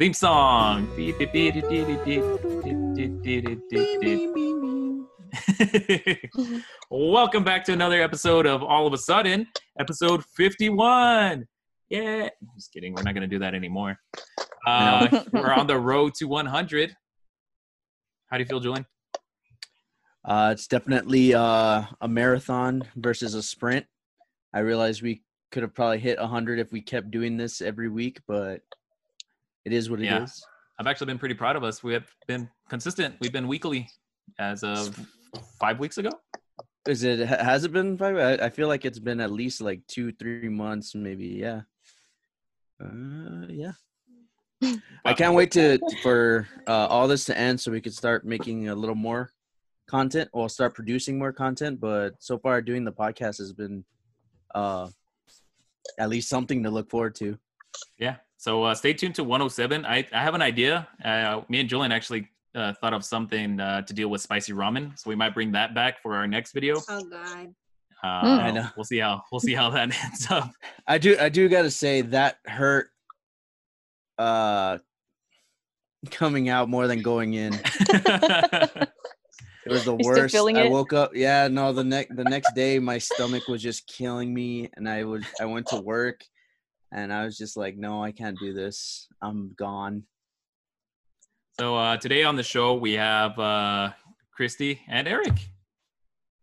Theme song. Welcome back to another episode of All of a Sudden, episode 51. Yeah, just kidding. We're not going to do that anymore. Uh, we're on the road to 100. How do you feel, Julian? Uh, it's definitely uh, a marathon versus a sprint. I realize we could have probably hit 100 if we kept doing this every week, but it is what it is. Yeah. I've actually been pretty proud of us. We have been consistent. We've been weekly as of five weeks ago. Is it has it been five? I, I feel like it's been at least like two, three months, maybe. Yeah. Uh, yeah. I can't wait to for uh, all this to end so we could start making a little more content or start producing more content. But so far, doing the podcast has been uh, at least something to look forward to. Yeah. So uh, stay tuned to 107. I, I have an idea. Uh, me and Julian actually uh, thought of something uh, to deal with spicy ramen, so we might bring that back for our next video. Oh God. Uh, I know. We'll see how we'll see how that ends up. I do I do gotta say that hurt uh coming out more than going in. It was the You're still worst. feeling I it? woke up yeah, no, the next the next day my stomach was just killing me and I was I went to work and I was just like, No, I can't do this. I'm gone. so uh, today on the show we have uh, Christy and Eric.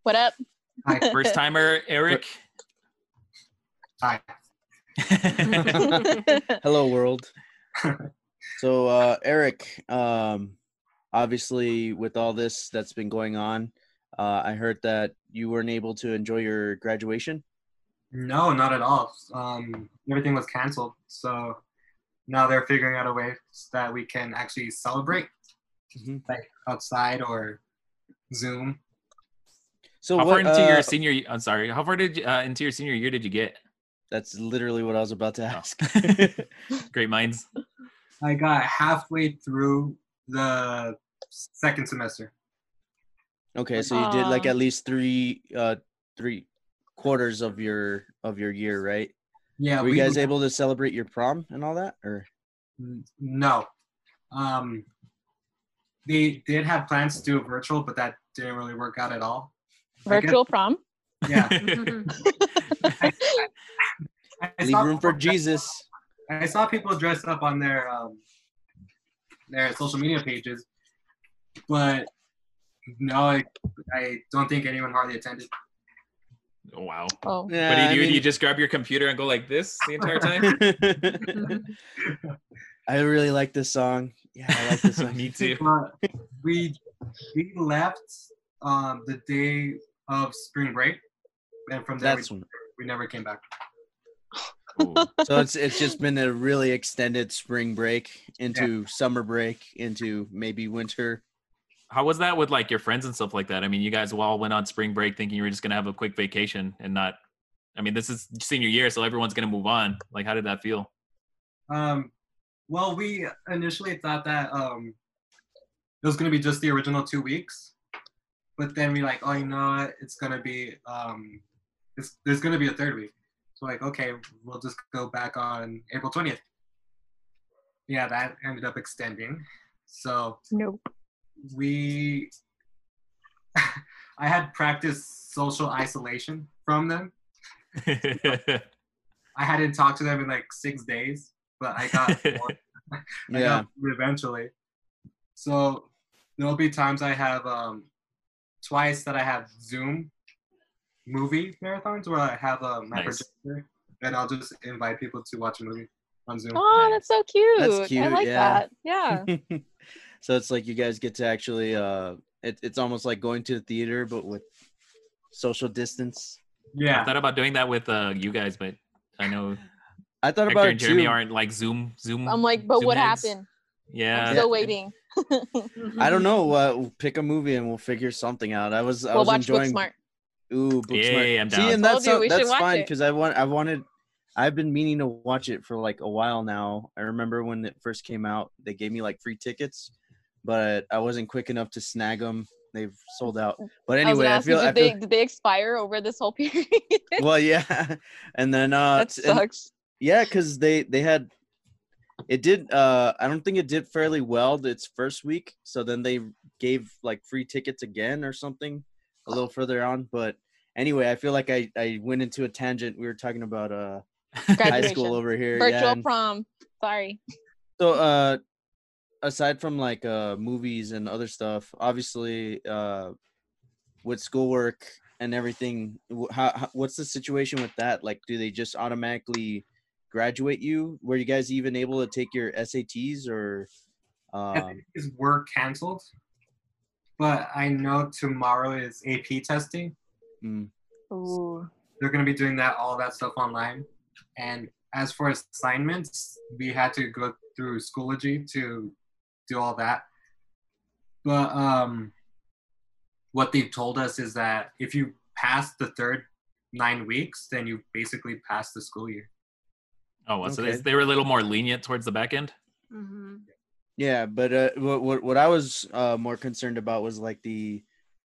What up? Hi. First timer Eric. Hi. Hello world. so uh Eric, um obviously with all this that's been going on, uh I heard that you weren't able to enjoy your graduation. No, not at all. Um, everything was canceled, so now they're figuring out a way that we can actually celebrate, Mhm. like outside or Zoom. So how what, far into your uh, senior? I'm sorry. How far did you, uh, into your senior year did you get? That's literally what I was about to Oh. ask. Great minds. I got halfway through the second semester. okay, so you did like at least three uh three quarters of your of your year, right? Yeah, Were you we- guys able to celebrate your prom and all that? Or No. Um, they did have plans to do it virtual, but that didn't really work out at all. I guess- Virtual prom? Yeah. I leave room for people dress- Jesus. I saw people dressed up on their um, their social media pages, but no, I, I don't think anyone hardly attended. Oh, wow. Oh. Yeah, what do you I do? mean- you just grab your computer and go like this the entire time? I really like this song. Yeah, I like this song. Me too. But we we left um, the day of spring break, and from there we, That's we never came back. Ooh. so it's it's just been a really extended spring break into summer break into maybe winter. How was that with like your friends and stuff like that? I mean, you guys all went on spring break thinking you were just gonna have a quick vacation and not. I mean, this is senior year, so everyone's gonna move on. Like, how did that feel? Um, well, we initially thought that um, it was gonna be just the original two weeks, but then we like, oh, you know what? It's gonna be um, it's, there's gonna be a third week. So like, okay, we'll just go back on April twentieth. Yeah, that ended up extending. So Nope. We, I had practiced social isolation from them. I hadn't talked to them in like six days, but I got more. I Yeah. got eventually. So there'll be times I have um twice that I have Zoom movie marathons where I have uh, my Nice. projector and I'll just invite people to watch a movie on Zoom. Oh, that's so cute. I cute, like yeah. that. Yeah. So it's like you guys get to actually uh it, it's almost like going to the theater but with social distance. Yeah i thought about doing that with uh, you guys, but I know I thought Hector about and it Jeremy too. aren't like Zoom Zoom. I'm like, but Zoom what heads. happened? Yeah. I'm still waiting. I don't know. Uh, we'll pick a movie and we'll figure something out. I was I we'll was watch enjoying. Booksmart. Ooh, Booksmart. Yay, I'm See, and that's you, we that's fine because I want I wanted. I've been meaning to watch it for like a while now. I remember when it first came out, they gave me like free tickets, but I wasn't quick enough to snag them. They've sold out. But anyway, gonna I, feel, I did, feel they, did they expire over this whole period? well, yeah. And then uh, that and- sucks. yeah, because they they had it did. Uh, I don't think it did fairly well its first week. So then they gave like free tickets again or something a little further on. But anyway, I feel like I I went into a tangent. We were talking about uh high school over here. Virtual yeah, and- prom. Sorry. So, uh, aside from like uh movies and other stuff, obviously, uh, with schoolwork and everything, how, how what's the situation with that? Like, do they just automatically graduate you? Were you guys even able to take your SATs or? Um, These were canceled, but I know tomorrow is AP testing. mm, Ooh. They're gonna be doing that all that stuff online. And as for assignments, we had to go through Schoology to do all that. But um, what they've told us is that if you pass the third nine weeks, then you basically pass the school year. Oh, well, so they, they were a little more lenient towards the back end. hmm yeah, but uh, what what what I was uh more concerned about was like the,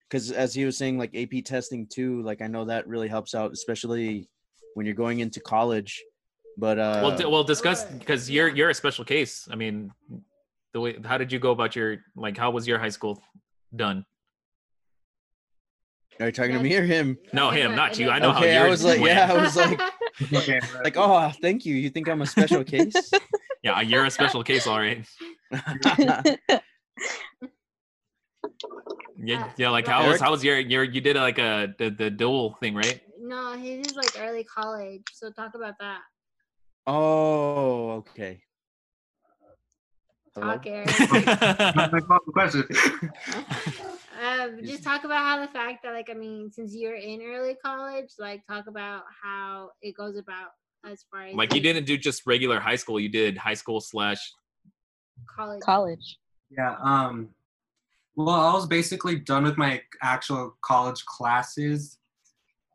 because as he was saying, like AP testing too. Like I know that really helps out, especially when you're going into college. But uh, well, d- well, discuss because you're you're a special case. I mean, the way how did you go about your like how was your high school done? are you talking to me or him? No, him, not you. I know how Okay, I was like, went. yeah, I was like, Okay. like, oh, thank you. You think I'm a special case? Yeah, you're a special case, all right. Yeah, yeah. Like how was how was your your you did like a the, the dual thing, right? No, his is like early college. So talk about that. oh, okay. Hello? Talk, Eric. Question. um, just talk about how the fact that, like, I mean, since you're in early college, like, talk about how it goes about as far as like you didn't do just regular high school. You did high school slash. college. College. Yeah. Um. Well, I was basically done with my actual college classes,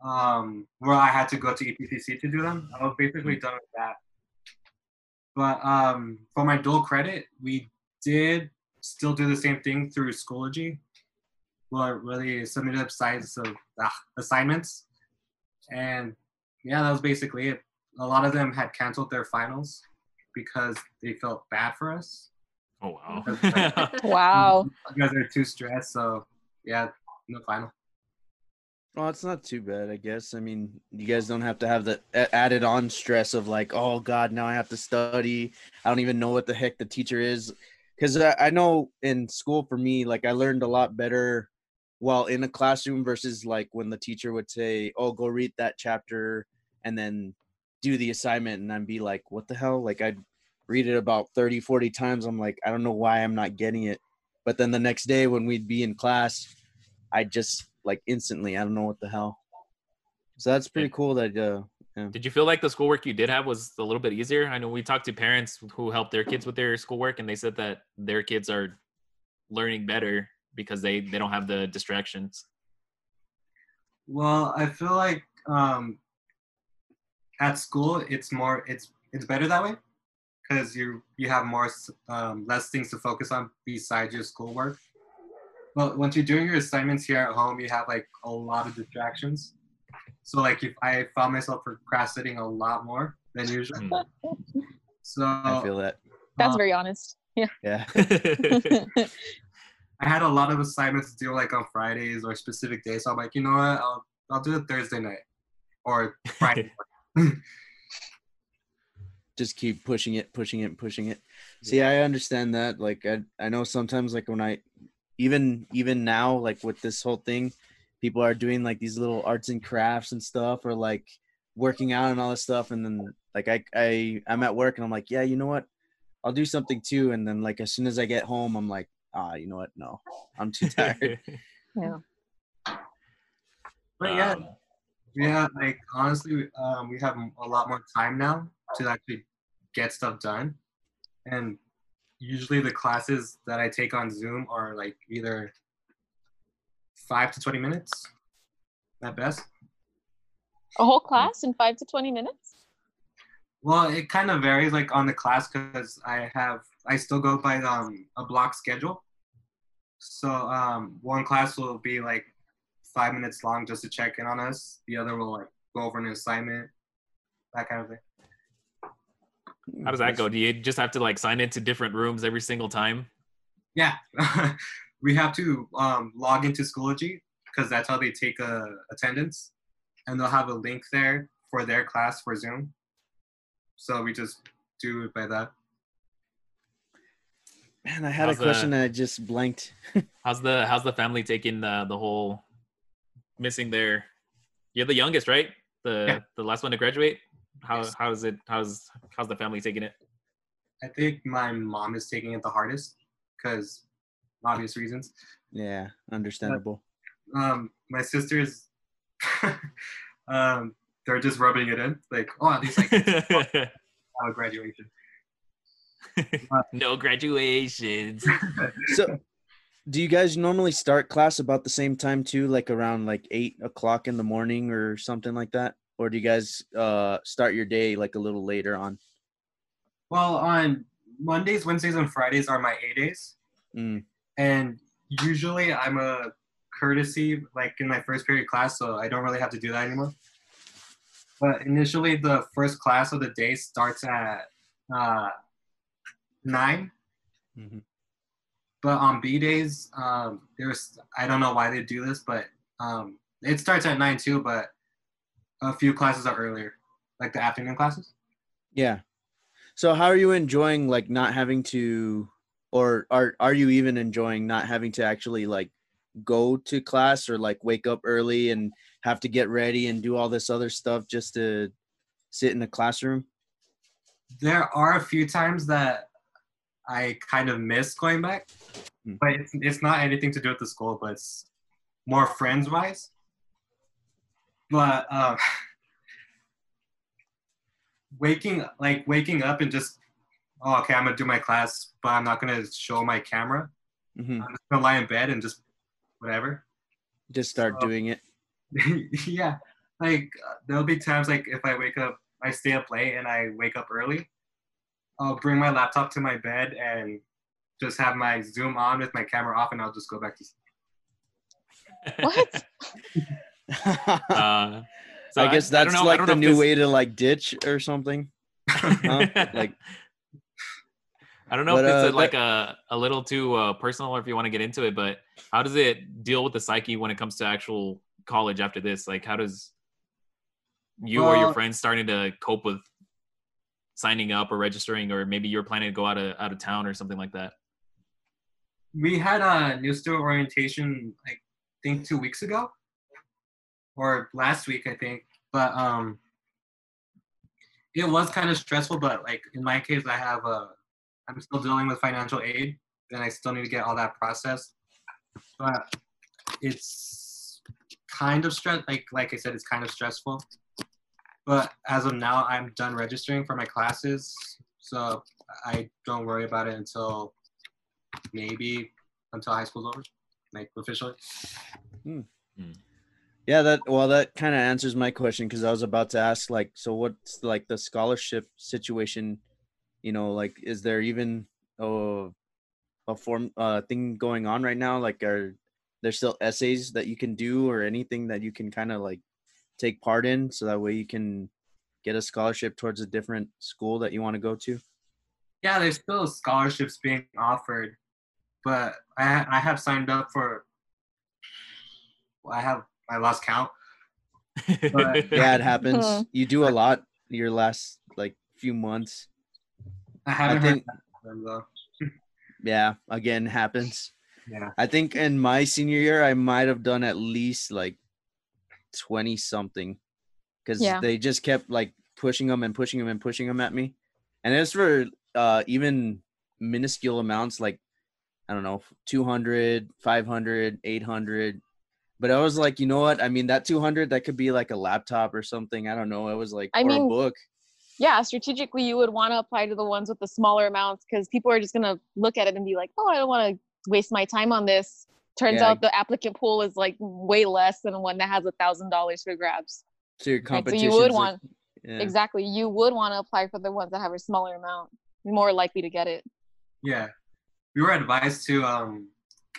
um, where I had to go to EPCC to do them. I was basically done with that. But um, for my dual credit, we did still do the same thing through Schoology. Well, I really submitted size of ah, assignments, and yeah, that was basically it. A lot of them had canceled their finals because they felt bad for us. Oh wow. Wow. you guys are too stressed, so yeah, no final. Well, it's not too bad, I guess. I mean, you guys don't have to have the added on stress of like, oh God, now I have to study. I don't even know what the heck the teacher is. Because I, know in school for me, like I learned a lot better while in a classroom versus like when the teacher would say, oh, go read that chapter and then do the assignment. And I'd be like, what the hell? Like I'd read it about 30, 40 times. I'm like, I don't know why I'm not getting it. But then the next day when we'd be in class, I just like instantly, I don't know what the hell. So that's pretty cool that uh Did you feel like the schoolwork you did have was a little bit easier? I know we talked to parents who helped their kids with their schoolwork, and they said that their kids are learning better because they they don't have the distractions. Well, I feel like um, at school it's more it's it's better that way because you you have more um, less things to focus on besides your schoolwork. But once you're doing your assignments here at home, you have like a lot of distractions. So like if I found myself procrastinating a lot more than usual. Hmm. So I feel that. That's uh, very honest. Yeah. Yeah. I had a lot of assignments to do like on Fridays or specific days. So I'm like, you know what? I'll I'll do it Thursday night or Friday. Just keep pushing it, pushing it, pushing it. See, I understand that. Like I I know sometimes like when I even even now, like with this whole thing, people are doing like these little arts and crafts and stuff or like working out and all this stuff and then like I I I'm at work and I'm like, yeah, you know what? I'll do something too. And then like as soon as I get home, I'm like, ah, you know what? No, I'm too tired. Yeah. But yeah, Um, yeah. Like honestly, um, we have a lot more time now to actually get stuff done, and usually the classes that I take on Zoom are like either five to twenty minutes at best. A whole class in five to 20 minutes? Well, it kind of varies like on the class because I have I still go by um, a block schedule. So um, one class will be like five minutes long just to check in on us. The other will like go over an assignment, that kind of thing. How does that go? Do you just have to like sign into different rooms every single time? Yeah, we have to um, log into Schoology because that's how they take uh, attendance, and they'll have a link there for their class for Zoom. So we just do it by that. Man, I had How's a question the- and I just blanked. How's the how's the family taking the the whole missing their? You're the youngest, right? The Yeah. the last one to graduate. How Yes. how's it? How's how's the family taking it? I think my mom is taking it the hardest because obvious reasons. Yeah, understandable. Um, my sisters, um, they're just rubbing it in, like, oh, at least like have a graduation. no graduations. So, do you guys normally start class about the same time too, like around like eight o'clock in the morning or something like that, or do you guys uh start your day like a little later on? Well, on Mondays, Wednesdays, and Fridays are my A days. Mm. And usually I'm a courtesy, like in my first period class, so I don't really have to do that anymore. But initially, the first class of the day starts at uh, 9. Mhm. But on B days, um, there's, I don't know why they do this, but um, it starts at 9 too, but a few classes are earlier, like the afternoon classes. Yeah. So, how are you enjoying like not having to, or are are you even enjoying not having to actually like go to class or like wake up early and have to get ready and do all this other stuff just to sit in the classroom? there are a few times that I kind of miss going back, Hmm. but it's, it's not anything to do with the school, but it's more friends wise. But um, waking like waking up and just oh okay I'm gonna do my class, but I'm not gonna show my camera. hmm I'm just gonna lie in bed and just whatever. Just start So- doing it. yeah, like uh, there'll be times like if I wake up, I stay up late and I wake up early. I'll bring my laptop to my bed and just have my Zoom on with my camera off, and I'll just go back to sleep. What? Uh, so I guess I don't that's know- I like the new this- way to like ditch or something. Huh? like I don't know But, if it's uh, a, like a, a little too uh, personal or if you want to get into it, but how does it deal with the psyche when it comes to actual college after this? Like, how does you or your friends starting to cope with signing up or registering, or maybe you're planning to go out of out of town or something like that? We had a new student orientation, I think, two weeks ago, or last week, I think. But um, it was kind of stressful. But like in my case, I have a, I'm still dealing with financial aid, and I still need to get all that processed. But it's kind of stress. Like like I said, it's kind of stressful. But as of now, I'm done registering for my classes, so I don't worry about it until maybe until high school's over, like officially. Yeah, that well that kind of answers my question because I was about to ask like so what's like the scholarship situation, you know, like is there even a a form uh thing going on right now? Like are there still essays that you can do or anything that you can kind of like take part in so that way you can get a scholarship towards a different school that you want to go to? Yeah, there's still scholarships being offered, but I I have signed up for. I have I lost count. But- Yeah, it happens. You do a lot your last like few months. I I haven't think heard from them though. yeah, again happens. Yeah. I think in my senior year I might have done at least like 20 something cuz Yeah. they just kept like pushing them and pushing them and pushing them at me. And it's for uh even minuscule amounts like I don't know, 200, 500, 800. But I was like, you know what? I mean, that 200 that could be like a laptop or something. I don't know. It was like I or a mean, book. yeah, strategically, you would want to apply to the ones with the smaller amounts because people are just going to look at it and be like, oh, I don't want to waste my time on this. Turns Yeah. out the applicant pool is like way less than one that has a thousand dollars for grabs. So your Right, so you would want yeah. exactly you would want to apply for the ones that have a smaller amount. You're more likely to get it. Yeah, we were advised to um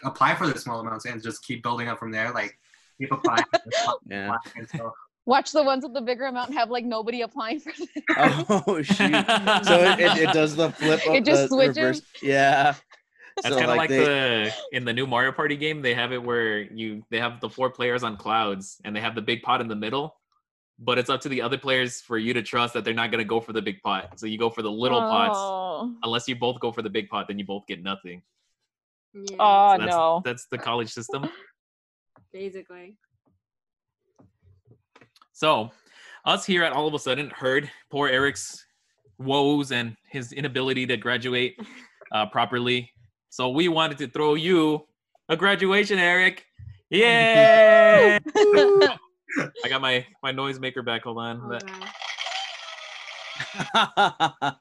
apply for the small amounts and just keep building up from there. Like keep applying Yeah. until Watch the ones with the bigger amount have like nobody applying for it. Oh shoot! So it, it, it does the flip. It just the switches. reverse- Yeah. That's So, kind of like, they- the in the new Mario Party game. They have it where you they have the four players on clouds, and they have the big pot in the middle. But it's up to the other players for you to trust that they're not gonna go for the big pot. So you go for the little pots. Oh, Unless you both go for the big pot, then you both get nothing. Yeah, oh So that's, no. that's the college system. basically. So, us here at all of a sudden heard poor Eric's woes and his inability to graduate uh, properly. So we wanted to throw you a graduation, Eric. Yeah! I got my my noisemaker back. Hold on. Oh, That- God.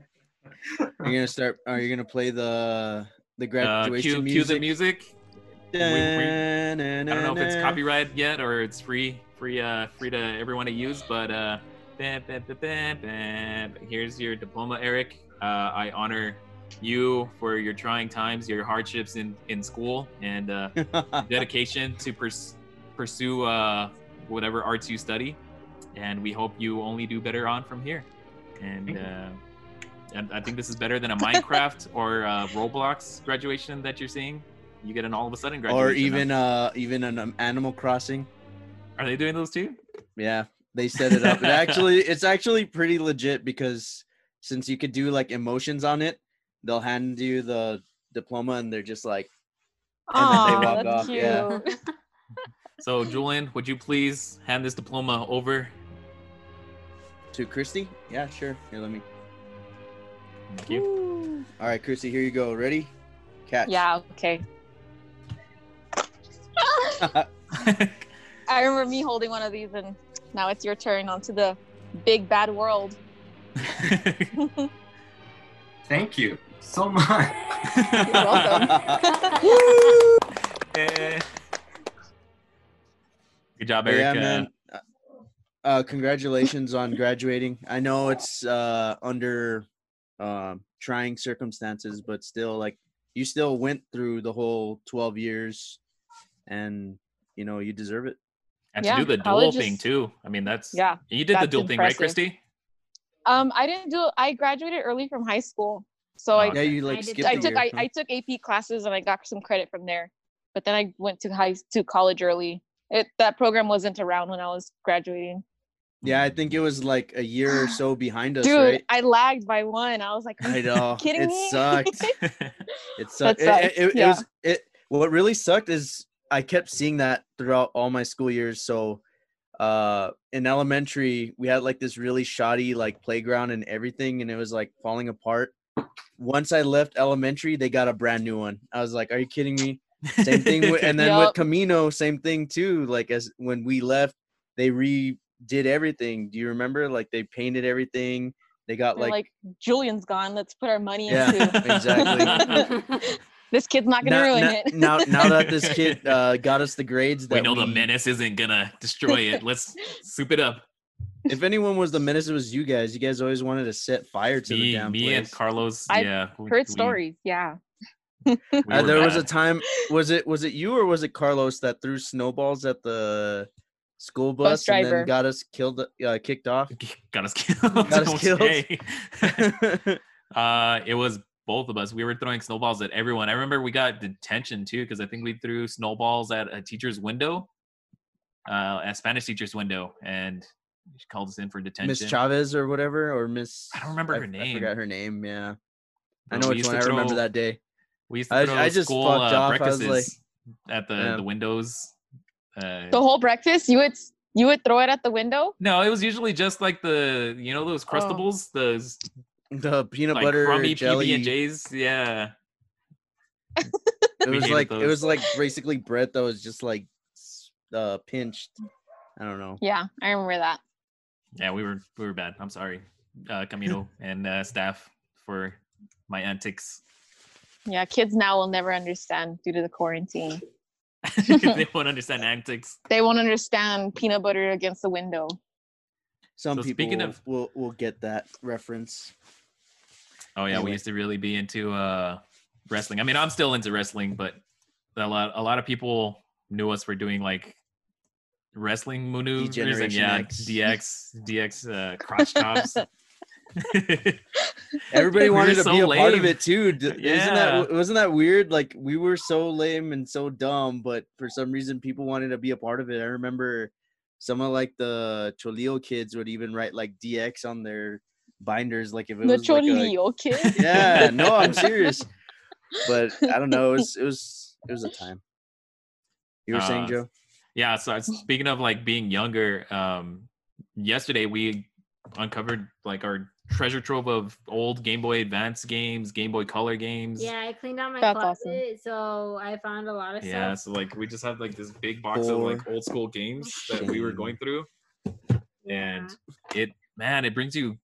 Are you gonna start? Are you gonna play the the Uh, graduation cue, cue the music? music. we- I don't know if it's copyright yet or it's free, free, uh, free to everyone to use. But uh, bam, bam, bam, bam, bam. here's your diploma, Eric. Uh, I honor you for your trying times, your hardships in in school, and uh, dedication to pers- pursue uh, whatever arts you study. And we hope you only do better on from here. And Thank you. uh, and I think this is better than a Minecraft or uh, Roblox graduation that you're seeing. You get an all of a sudden graduation. or huh? even uh even an um, Animal Crossing. Are they doing those too? Yeah, they set it up. It actually, it's actually pretty legit because since you could do like emotions on it, they'll hand you the diploma and they're just like, And then they walk off, cute. yeah. So, Julian, would you please hand this diploma over? to Christy. Yeah, sure. Here, let me. Thank you. Ooh. All right, Christy, here you go. Ready? Catch. Yeah, okay. I remember me holding one of these, and now it's your turn onto the big bad world. Thank you so much. You're Eh. Good job, But Eric. yeah, man. uh, Uh, congratulations on graduating. I know it's uh under um trying circumstances, but still, like you still went through the whole twelve years, and you know you deserve it. and Yeah, to do the dual college thing is- right? I mean, that's Yeah. You did the that's dual thing, right. Christy? Um, I didn't do. I graduated early from high school, so Oh, I Yeah, you like I did skipped I a took year, I, huh? I took AP classes and I got some credit from there, but then I went to high to college early. It that program wasn't around when I was graduating. Yeah, I think it was like a year or so behind us, Dude, right? I lagged by one. I was like, I know. kidding it me? sucked. It sucked. It, sucked, it, it, it yeah. was it. What really sucked is I kept seeing that throughout all my school years. So, uh, in elementary, we had like this really shoddy like playground and everything, and it was like falling apart. Once I left elementary, they got a brand new one. I was like, "Are you kidding me?" Same thing, with, and then with Camino, same thing too. Like as when we left, they redid everything. Do you remember? Like they painted everything. They got like, like, Julian's gone. Let's put our money Yeah, into. exactly. this kid's not gonna now, ruin now, it. now, now that this kid uh, got us the grades that we know the menace isn't gonna destroy it. Let's soup it up. If anyone was the menace, it was you guys. You guys always wanted to set fire to the Me, damn me place. and Carlos. I've yeah, Heard we- stories, yeah. we Uh, were there was a time. Was it was it you or was it Carlos that threw snowballs at the school bus, Bus and then got us killed, uh, kicked off? got us killed. Got us killed. say. uh, it was both of us. We were throwing snowballs at everyone. I remember we got detention too because I think we threw snowballs at a teacher's window, uh, a Spanish teacher's window, and she called us in for detention. Miss Chavez or whatever, or Miss. I don't remember her I name. forgot her name. Yeah, I know which one. to I remember throw- that day. We used to I- throw I just school fucked uh, off. I was breakfasts at the, Yeah. the windows. Uh, The whole breakfast, you would you would throw it at the window. no, it was usually just like the you know those Oh. crustables, those The peanut like butter crummy jelly. PB and J's. Yeah, It was hated like it was like basically bread that was just like uh pinched. I don't know. Yeah, I remember that. yeah, we were we were bad. I'm sorry, uh, Camino and uh, staff for my antics. Yeah, kids now will never understand due to the quarantine. They won't understand antics. They won't understand peanut butter against the window. Some So people speaking will, of- will will get that reference. Oh yeah, we used to really be into uh, wrestling. I mean, I'm still into wrestling, but a lot a lot of people knew us for doing like wrestling maneuvers and yeah, X. DX, DX uh, crotch chops. Everybody We wanted to so be a part of it too. D- Isn't Yeah. that wasn't that weird? Like we were so lame and so dumb, but for some reason people wanted to be a part of it. I remember some of like the Cholio kids would even write like DX on their binders, like if it The was like a, Cholio kid. yeah, no, I'm serious. But I don't know. It was it was it was a time. You were saying, Uh, Joe? yeah. So speaking of like being younger, um, yesterday we uncovered like our treasure trove of old Game Boy Advance games, Game Boy Color games. Yeah, I cleaned out my That's closet, awesome. so I found a lot of Yeah, stuff. Yeah, so like we just have like this big box of like old school games that we were going through, and it man, it brings you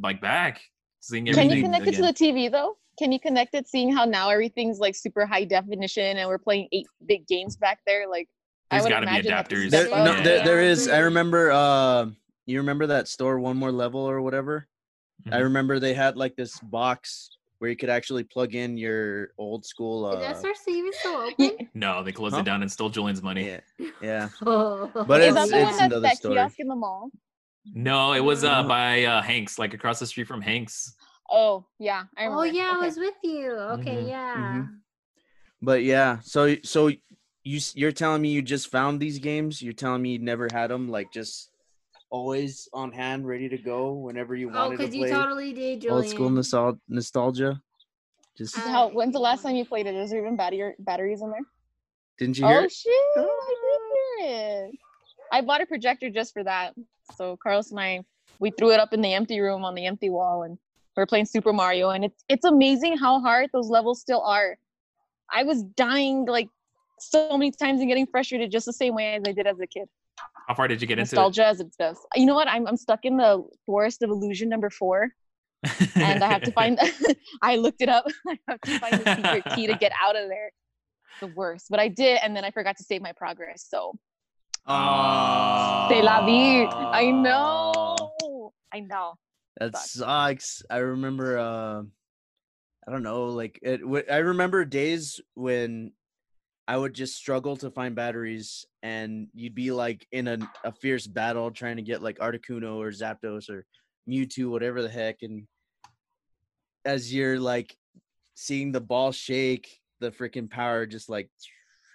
like back seeing Can you connect it to the TV though? Can you connect it seeing how now everything's like super high definition and we're playing eight bit games back there? Like There's I would gotta be imagine that's adapters. step There, up. no, there, there Yeah. is. I remember. Uh, you remember that store, One More Level or whatever? I Mhm. remember they had like this box where you could actually plug in your old school. Is Uh, SRC even still open? No, they closed Huh? it down and stole Julian's money. yeah, yeah. Oh. But Is it's- that the one it's that's another that story. kiosk in the mall? No, it was uh Oh. by uh Hanks, like across the street from Hanks. Oh yeah, I remember. Oh yeah, Okay. I was with you. Okay, Mhm, yeah. mhm. But yeah, so so you you're telling me you just found these games? You're telling me you never had them, like just always on hand, ready to go whenever you Oh, wanted to because you play totally did, Julian. old school nostal- nostalgia. Just Uh, How? When's the last time you played it? Is there even battery batteries in there? didn't you hear? Oh it? shit! I did hear it. I bought a projector just for that. So Carlos and I, we threw it up in the empty room on the empty wall, and we are playing Super Mario. And it's it's amazing how hard those levels still are. I was dying like so many times and getting frustrated just the same way as I did as a kid. How far did you get into Nostalgia as its best. You know what? I'm I'm stuck in the Forest of Illusion number four, and I have to find. I looked it up. I have to find the secret key to get out of there. The worst, but I did, and then I forgot to save my progress. So Oh. C'est la vie. I know. I know. That Sucks. sucks. I remember. Uh, I don't know. Like it. w- I remember days when I would just struggle to find batteries, and you'd be like in a, a fierce battle trying to get like Articuno or Zapdos or Mewtwo, whatever the heck, and as you're like seeing the ball shake, the freaking power just like,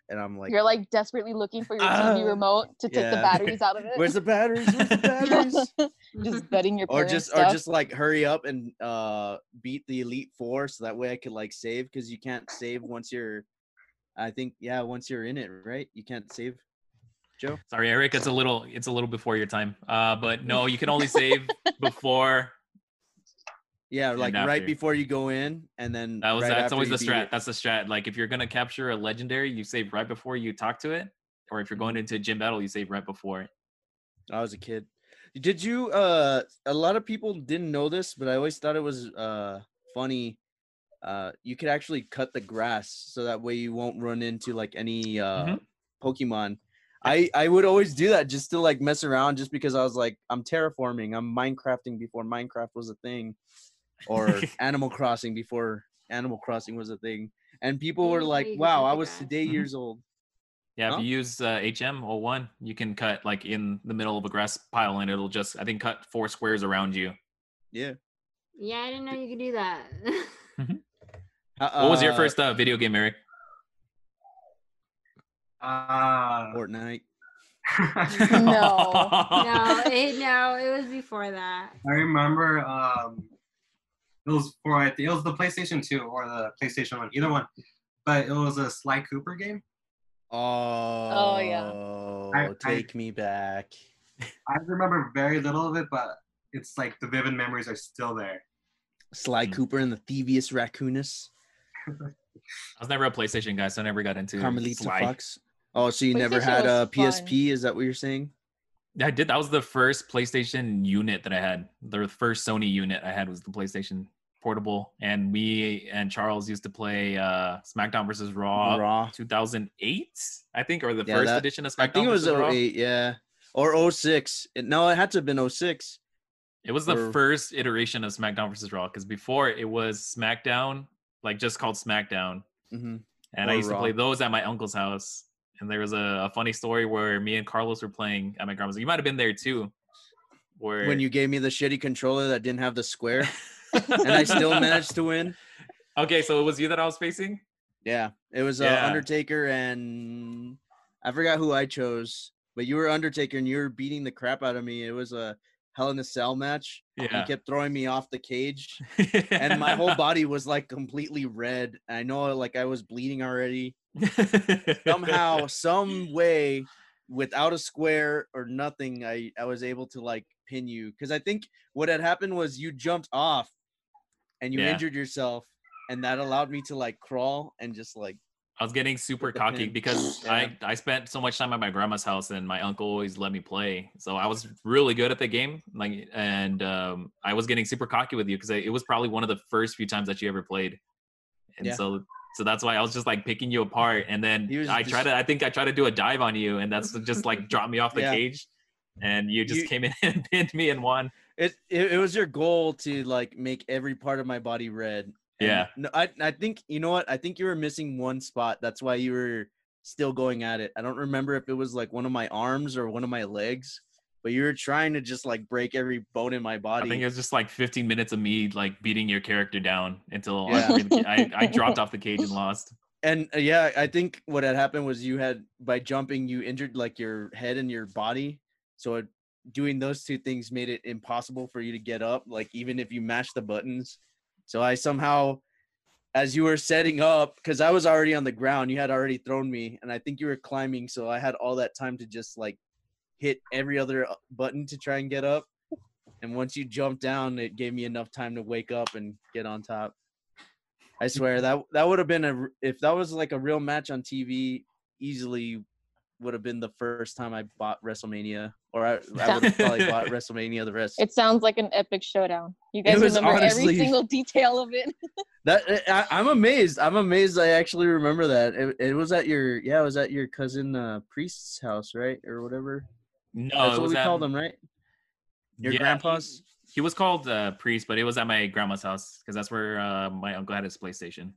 and I'm like, You're like desperately looking for your Ah, TV remote to take the batteries out of it. "Where's the batteries? Where's the batteries?" just betting your or just stuff. or just like hurry up and uh beat the elite four so that way i could like save because you can't save once you're i think yeah once you're in it right you can't save joe Sorry, Eric. It's a little it's a little before your time. Uh, but no, you can only save before. yeah like right before you go in and then That was right that's always the strat. it. That's the strat. Like if you're gonna capture a legendary, you save right before you talk to it, or if you're going into a gym battle, you save right before it. i was a kid did you uh a lot of people didn't know this but i always thought it was uh funny uh you could actually cut the grass so that way you won't run into like any uh Mhm. pokemon i i would always do that just to like mess around just because i was like i'm terraforming i'm minecrafting before minecraft was a thing or animal crossing before animal crossing was a thing and people were like wow i was today Mhm. years old Yeah, Huh? if you use uh, HM01, you can cut like in the middle of a grass pile, and it'll just I think cut four squares around you. yeah Yeah, I didn't know you could do that. What was your Uh, first uh, video game, Eric? Uh, fortnite No. no, it, no, it was before that. I remember um, it was for I think it was the PlayStation 2 or the PlayStation 1, either one. But it was a Sly Cooper game. oh oh yeah. I- I- take me back I remember very little of it, but it's like the vivid memories are still there. Sly Mm. Cooper and the Thievius Raccoonus. I was never a PlayStation guy, so I never got into Carmelita Sly. Fox. Oh, so you never had a was PSP? Is that what you're saying? Yeah, I did. That was the first PlayStation unit that I had. The first Sony unit I had was the PlayStation Portable, and me and Charles used to play uh, SmackDown versus Raw, Raw. 2008, I think, or the Yeah, first that- edition of SmackDown. I think it was versus Raw. 08, yeah. Or 06. It, no, it had to have been 06. It was the or- first iteration of SmackDown versus Raw because before it was SmackDown, like just called SmackDown, hmm and I Or used to play those at my uncle's house. and there was a, a funny story where me and Carlos were playing at my grandma's. You might have been there too. Where When you gave me the shitty controller that didn't have the square, and I still managed to win. Okay, so it was you that I was facing. Yeah, it was uh, Yeah. Undertaker and I forgot who I chose, but you were Undertaker and you were beating the crap out of me. It was a Hell in a Cell match. Yeah, kept throwing me off the cage, and my whole body was like completely red. I know, like I was bleeding already. Somehow, some way, without a square or nothing, I I was able to like pin you because I think what had happened was you jumped off, and you Yeah. injured yourself, and that allowed me to like crawl and just like I was getting super cocky because Yeah. I I spent so much time at my grandma's house and my uncle always let me play. So I was really good at the game, like, and um, I was getting super cocky with you because it was probably one of the first few times that you ever played, and Yeah. so so that's why I was just like picking you apart. And then I just- tried to I think I tried to do a dive on you, and that's just like dropped me off the Yeah. cage, and you just You- came in and pinned me and won. it, it it was your goal to like make every part of my body red. And Yeah. No, I I think you know what? I think you were missing one spot. That's why you were still going at it. I don't remember if it was like one of my arms or one of my legs, but you were trying to just like break every bone in my body. I think it was just like 15 minutes of me like beating your character down until Yeah. I, I, I dropped off the cage and lost. and uh, yeah, I think what had happened was you had by jumping you injured like your head and your body. So it, doing those two things made it impossible for you to get up, like even if you mashed the buttons. So I somehow, as you were setting up, because I was already on the ground, you had already thrown me, and I think you were climbing, so I had all that time to just like hit every other uh, button to try and get up. And once you jumped down, it gave me enough time to wake up and get on top. I swear that that would have been a if that was like a real match on TV, easily would have been the first time I bought WrestleMania, or I, I would have probably bought WrestleMania the rest. It sounds like an epic showdown. You guys was remember honestly- every single detail of it. That I, I'm amazed. I'm amazed. I actually remember that. It, it was at your yeah, it was at your cousin uh, priest's house, right, or whatever. No, That's it what was we at- called him, right? Your Yeah, he- grandpa's. He was called uh, priest, but it was at my grandma's house because that's where uh, my uncle had his PlayStation.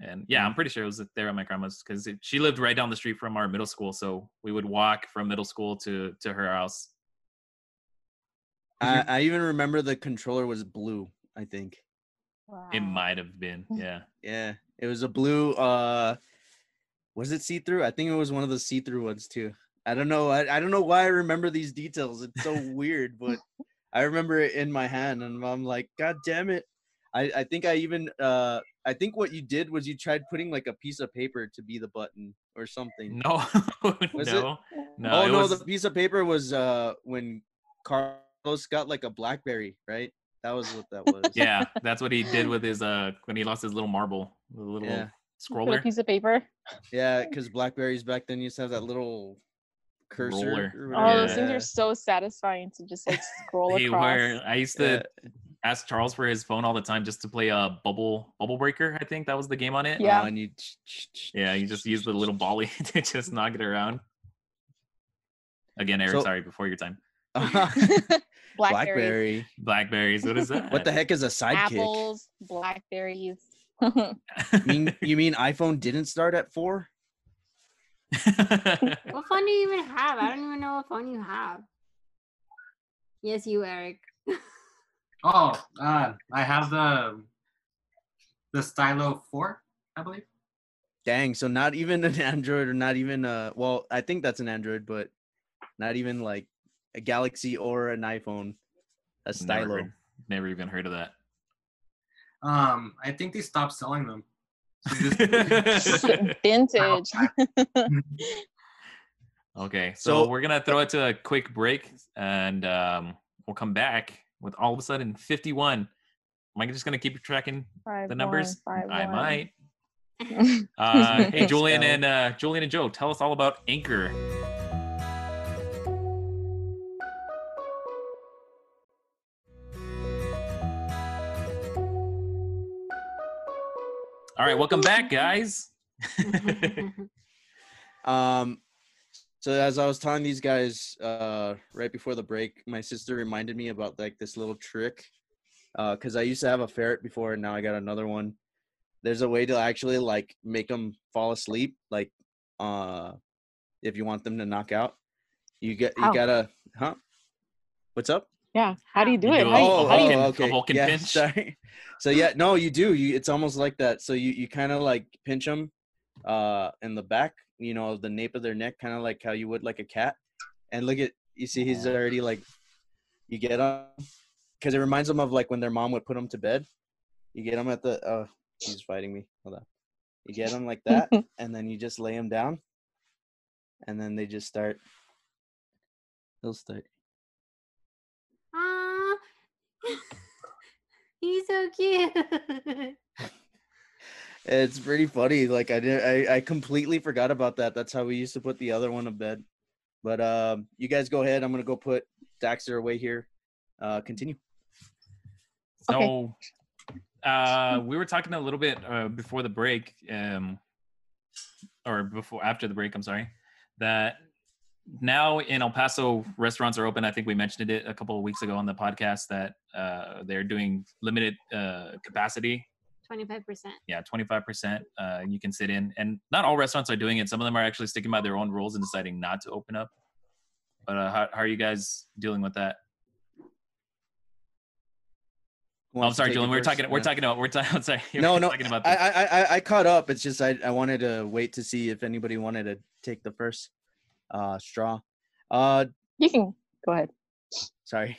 And yeah. I'm pretty sure it was there at my grandma's because she lived right down the street from our middle school, so we would walk from middle school to to her house. I, I even remember the controller was blue. I think. It might have been, yeah. Yeah, it was a blue. uh Was it see through? I think it was one of the see through ones too. I don't know. I, I don't know why I remember these details. It's so weird, but I remember it in my hand, and I'm like, God damn it! I I think I even uh I think what you did was you tried putting like a piece of paper to be the button or something. No, Was it? no, no. oh it no, was, the piece of paper was uh when Carlos got like a BlackBerry, right? That was what that was. yeah, that's what he did with his uh when he lost his little marble, the little Yeah. Put a scroller. piece of paper. Yeah, because Blackberries back then used to have that little cursor. Oh, whatever. those things Yeah. are so satisfying to just like scroll They across. were. I used to Yeah. Ask Charles for his phone all the time just to play a uh, bubble bubble breaker. I think that was the game on it. Yeah. Oh, and you, Yeah, you just use the little volley to just knock it around. Again, Eric, So- sorry, before your time. Blackberries, Blackberry. Blackberries, what is that? What the heck is a sidekick? apples, blackberries. You mean you mean iPhone didn't start at four? What phone do you even have? I don't even know what phone you have. Yes, you, Eric. Oh, uh, I have the the Stylo Four, I believe. Dang, so not even an Android or not even a well, I think that's an Android, but not even like a Galaxy or an iPhone. A never, stylo. heard- never even heard of that. Um, I think they stopped selling them. So Vintage. okay, so, So- we're gonna throw it to a quick break, and um, we'll come back with all of a sudden 51. Am I just gonna keep tracking Five, the numbers? one, I one. might. Uh, hey, Julian and uh, Julian and Joe, tell us all about Anchor. All right, welcome back, guys. Um, so as I was telling these guys uh, right before the break, my sister reminded me about like this little trick. Because I used to have a ferret before, and now I got another one. There's a way to actually like make them fall asleep. Like uh if you want them to knock out. You get you How? gotta huh? What's up? Yeah. How do you do You it? do How, a- you- a do you, oh, okay. Vulcan yeah, pinch? Sorry. So yeah, no, you do. You it's almost like that. So you you kind of like pinch them uh in the back, you know, the nape of their neck, kind of like how you would like a cat. And look at you see he's already like you get him because it reminds them of like when their mom would put them to bed. You get them at the uh he's fighting me. Hold on. You get them like that, and then you just lay them down, and then they just start. They'll start. He's so cute. It's pretty funny. Like I did, I, I completely forgot about that. That's how we used to put the other one to bed. But um, you guys go ahead. I'm gonna go put Daxter away here. Uh, continue. Okay. So, uh, we were talking a little bit uh, before the break, um, or before after the break. I'm sorry. That now in El Paso, restaurants are open. I think we mentioned it a couple of weeks ago on the podcast that uh, they're doing limited uh, capacity. 25%. Yeah, 25%. Uh, you can sit in, and not all restaurants are doing it. Some of them are actually sticking by their own rules and deciding not to open up. But uh, how, how are you guys dealing with that? Oh, I'm wants sorry, Julian. We're first? talking. We're talking about. We're talking. Sorry. we're No, no. Talking about I, this. I, I, I caught up. It's just I, I wanted to wait to see if anybody wanted to take the first uh, straw. Uh, you can go ahead. sorry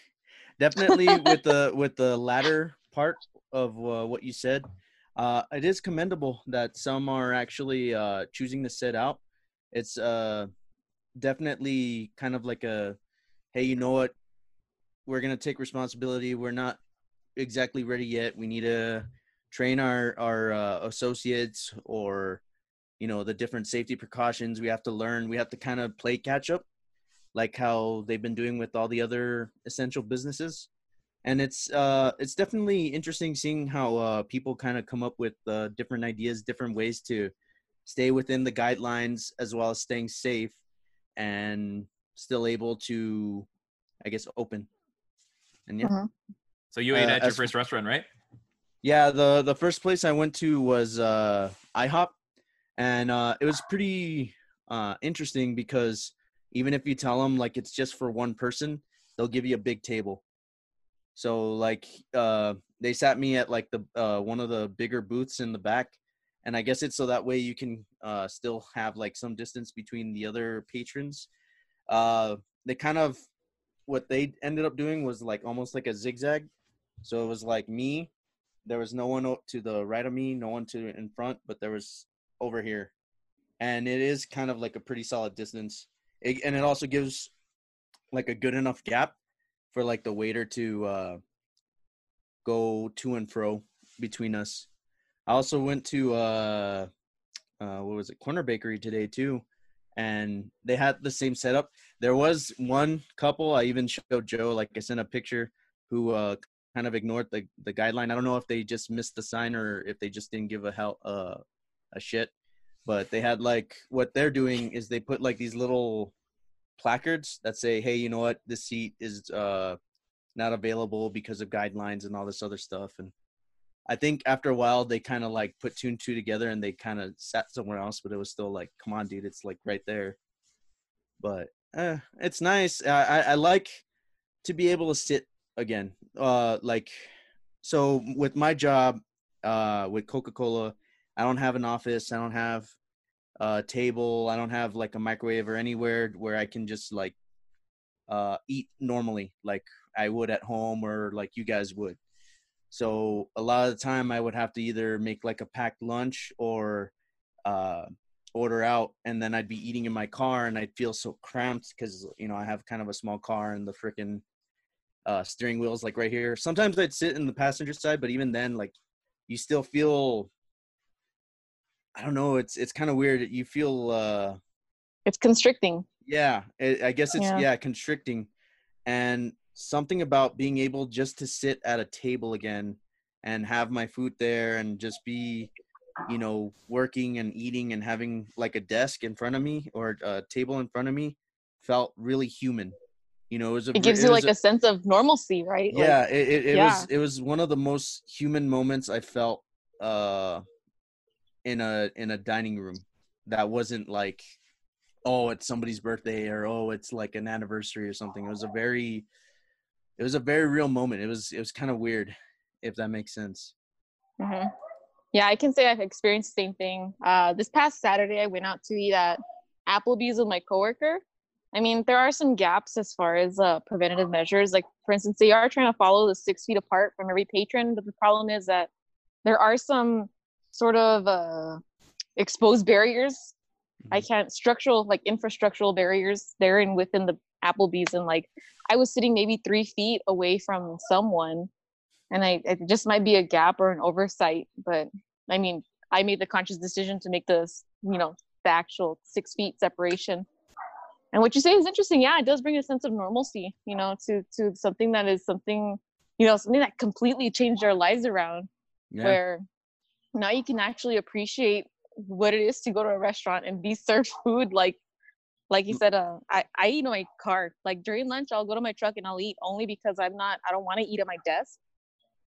definitely with the with the latter part of uh, what you said. Uh, it is commendable that some are actually uh, choosing to sit out. It's uh, definitely kind of like a hey you know what? We're gonna take responsibility. We're not exactly ready yet. We need to train our our uh, associates or you know the different safety precautions. We have to learn. We have to kind of play catch up like how they've been doing with all the other essential businesses and it's uh it's definitely interesting seeing how uh people kind of come up with uh, different ideas different ways to stay within the guidelines as well as staying safe and still able to i guess open and yeah So you ate Uh, at your as- first restaurant, right? yeah, the the first place I went to was uh IHOP and uh it was pretty uh interesting because even if you tell them like it's just for one person, they'll give you a big table. So like uh they sat me at like the uh one of the bigger booths in the back and I guess it's so that way you can uh still have like some distance between the other patrons. Uh they kind of what they ended up doing was like almost like a zigzag. So it was like me, there was no one to the right of me, no one to in front, but there was over here, and it is kind of like a pretty solid distance, it, and it also gives like a good enough gap for like the waiter to uh, go to and fro between us. I also went to uh, uh, what was it, Corner Bakery today too, and they had the same setup. There was one couple I even showed Joe, like I sent a picture, who uh, kind of ignored the the guideline. I don't know if they just missed the sign or if they just didn't give a hell uh, a shit. But they had like what they're doing is they put like these little placards that say, "Hey, you know what? This seat is uh, not available because of guidelines and all this other stuff." And I think after a while they kind of like put two and two together and they kind of sat somewhere else, but it was still like, "Come on, dude, it's like right there." But eh, it's nice. I, I I like to be able to sit again uh like so with my job uh with coca-cola i don't have an office i don't have a table i don't have like a microwave or anywhere where i can just like uh eat normally like i would at home or like you guys would so a lot of the time i would have to either make like a packed lunch or uh order out and then i'd be eating in my car and i'd feel so cramped because you know i have kind of a small car and the freaking uh, steering wheels like right here. Sometimes I'd sit in the passenger side, but even then, like you still feel. I don't know. It's it's kind of weird. You feel. uh It's constricting. Yeah, it, I guess it's Yeah. yeah. constricting, and something about being able just to sit at a table again and have my food there and just be you know working and eating and having like a desk in front of me or a table in front of me felt really human you know it was a It gives it you like a, sense of normalcy, right? Like, yeah it, it, it yeah. was it was one of the most human moments i felt uh in a in a dining room that wasn't like, oh, it's somebody's birthday or oh, it's like an anniversary or something. It was a very, it was a very real moment. It was it was kind of weird, if that makes sense. hmm Yeah, I can say I've experienced the same thing. Uh, this past Saturday, I went out to eat at Applebee's with my coworker. I mean, there are some gaps as far as uh, preventative measures. Like, for instance, they are trying to follow the six feet apart from every patron, but the problem is that there are some sort of uh, exposed barriers. I can't structural like infrastructural barriers there and within the Applebee's, and like I was sitting maybe three feet away from someone, and I it just might be a gap or an oversight, but I mean, I made the conscious decision to make this, you know, the actual six feet separation. And what you say is interesting. Yeah, it does bring a sense of normalcy, you know, to to something that is something, you know, something that completely changed our lives around. Yeah. Where now you can actually appreciate what it is to go to a restaurant and be served food like like you said uh, I, I eat in my car. Like during lunch i'll go to my truck and i'll eat only because i'm not i don't want to eat at my desk.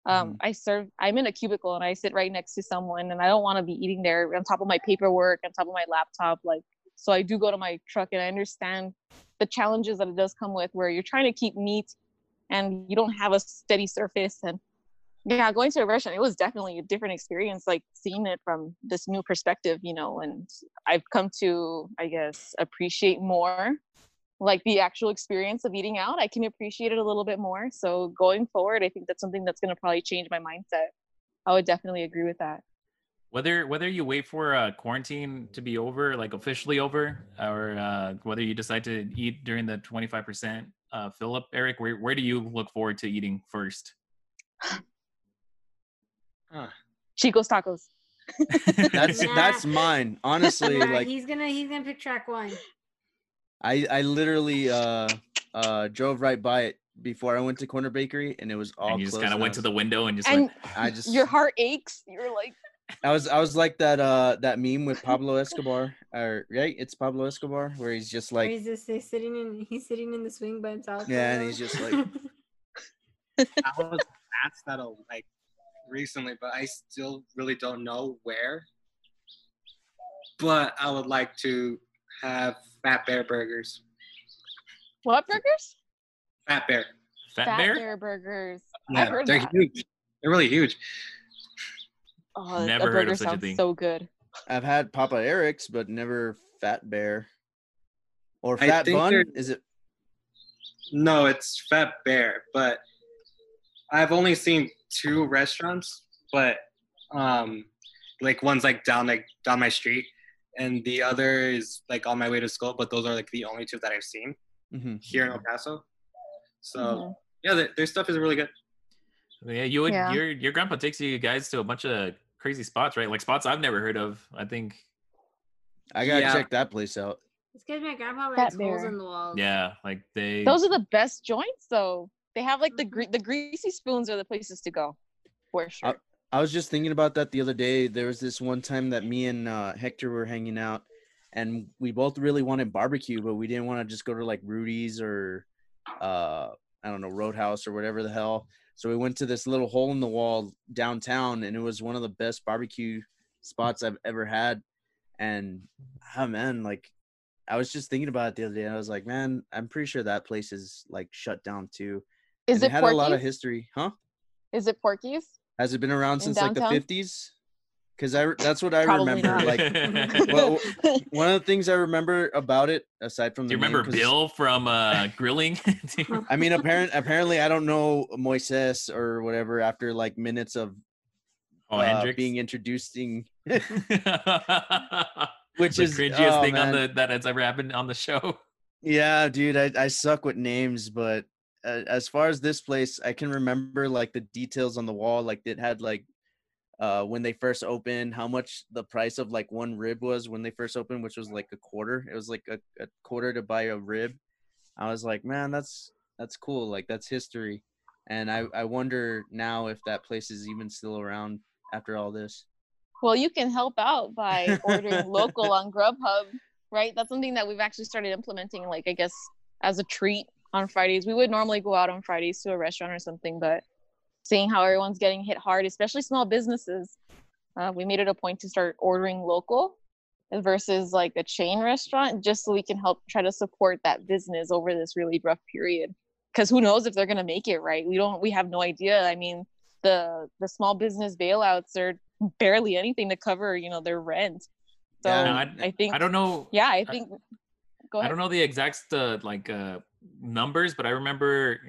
Um, Mhm. i serve i'm in a cubicle and i sit right next to someone and i don't want to be eating there on top of my paperwork on top of my laptop like so i do go to my truck and i understand the challenges that it does come with where you're trying to keep neat and you don't have a steady surface and yeah going to a restaurant it was definitely a different experience like seeing it from this new perspective you know and i've come to i guess appreciate more like the actual experience of eating out. I can appreciate it a little bit more so going forward i think that's something that's going to probably change my mindset. I would definitely agree with that. Whether whether you wait for uh, quarantine to be over, like officially over, or uh, whether you decide to eat during the twenty five percent uh, fill up, Eric, where where do you look forward to eating first? chico's tacos That's Nah. that's mine. Honestly, Nah, like he's gonna he's gonna pick track one. I I literally uh uh drove right by it before I went to Corner Bakery and it was all and you just kind of went to the window and just and like, I just your heart aches you're like I was I was like that uh that meme with Pablo Escobar or right it's Pablo Escobar where he's just Where like he's just he's sitting in he's sitting in the swing by himself. Yeah, and he's just like- I was asked that uh, like recently, but I still really don't know where. But I would like to have Fat Bear burgers. what burgers Fat Bear. fat, fat bear? bear burgers Yeah, i've heard they're that. huge. They're really huge. oh Never a heard of burger such a sounds thing. so good I've had Papa Eric's but never Fat Bear or Fat Bun is it No, it's Fat Bear, but I've only seen two restaurants, but um, like one's like down like down my street, and the other is like on my way to school. But those are like the only two that I've seen Mhm. here in El Paso. So Mhm. yeah, their, their stuff is really good. Yeah, you would. Yeah. Your your grandpa takes you guys to a bunch of crazy spots, right? Like spots I've never heard of. I think. I gotta Yeah. check that place out. It's because my grandpa Fat likes holes in the walls. Yeah, like they. Those are the best joints, though. They have like the gre- the greasy spoons are the places to go, for sure. I was just thinking about that the other day. There was this one time that me and uh, Hector were hanging out, and we both really wanted barbecue, but we didn't want to just go to like Rudy's or uh, I don't know Roadhouse or whatever the hell. So we went to this little hole in the wall downtown, and it was one of the best barbecue spots I've ever had. And oh man, like I was just thinking about it the other day. And I was like, man, I'm pretty sure that place is like shut down too. Is And it had a lot of history, huh? Is it Porky's? Has it been around In since like the fifties? Because I that's what I Probably remember. not. Like well, one of the things I remember about it, aside from Do the you name, remember 'cause- Bill from uh, grilling? I mean, apparent apparently I don't know Moises or whatever after like minutes of oh, uh, being introducing, which which the is cringiest oh, thing on the that has ever happened on the show. Yeah, dude, I, I suck with names, but as far as this place, I can remember like the details on the wall. Like it had like uh when they first opened, how much the price of like one rib was when they first opened, which was like a quarter. It was like a, a quarter to buy a rib. I was like, man, that's that's cool. Like that's history. And I I wonder now if that place is even still around after all this. Well, you can help out by ordering local on Grubhub, right? That's something that we've actually started implementing, like I guess as a treat on Fridays. We would normally go out on Fridays to a restaurant or something, but seeing how everyone's getting hit hard, especially small businesses, uh, we made it a point to start ordering local. versus like a chain restaurant just so we can help try to support that business over this really rough period because who knows if they're going to make it right we don't we have no idea i mean the the small business bailouts are barely anything to cover you know their rent so Yeah, No, I, I, think I don't know. yeah i think go ahead. I don't know the exact uh, like uh, numbers, but I remember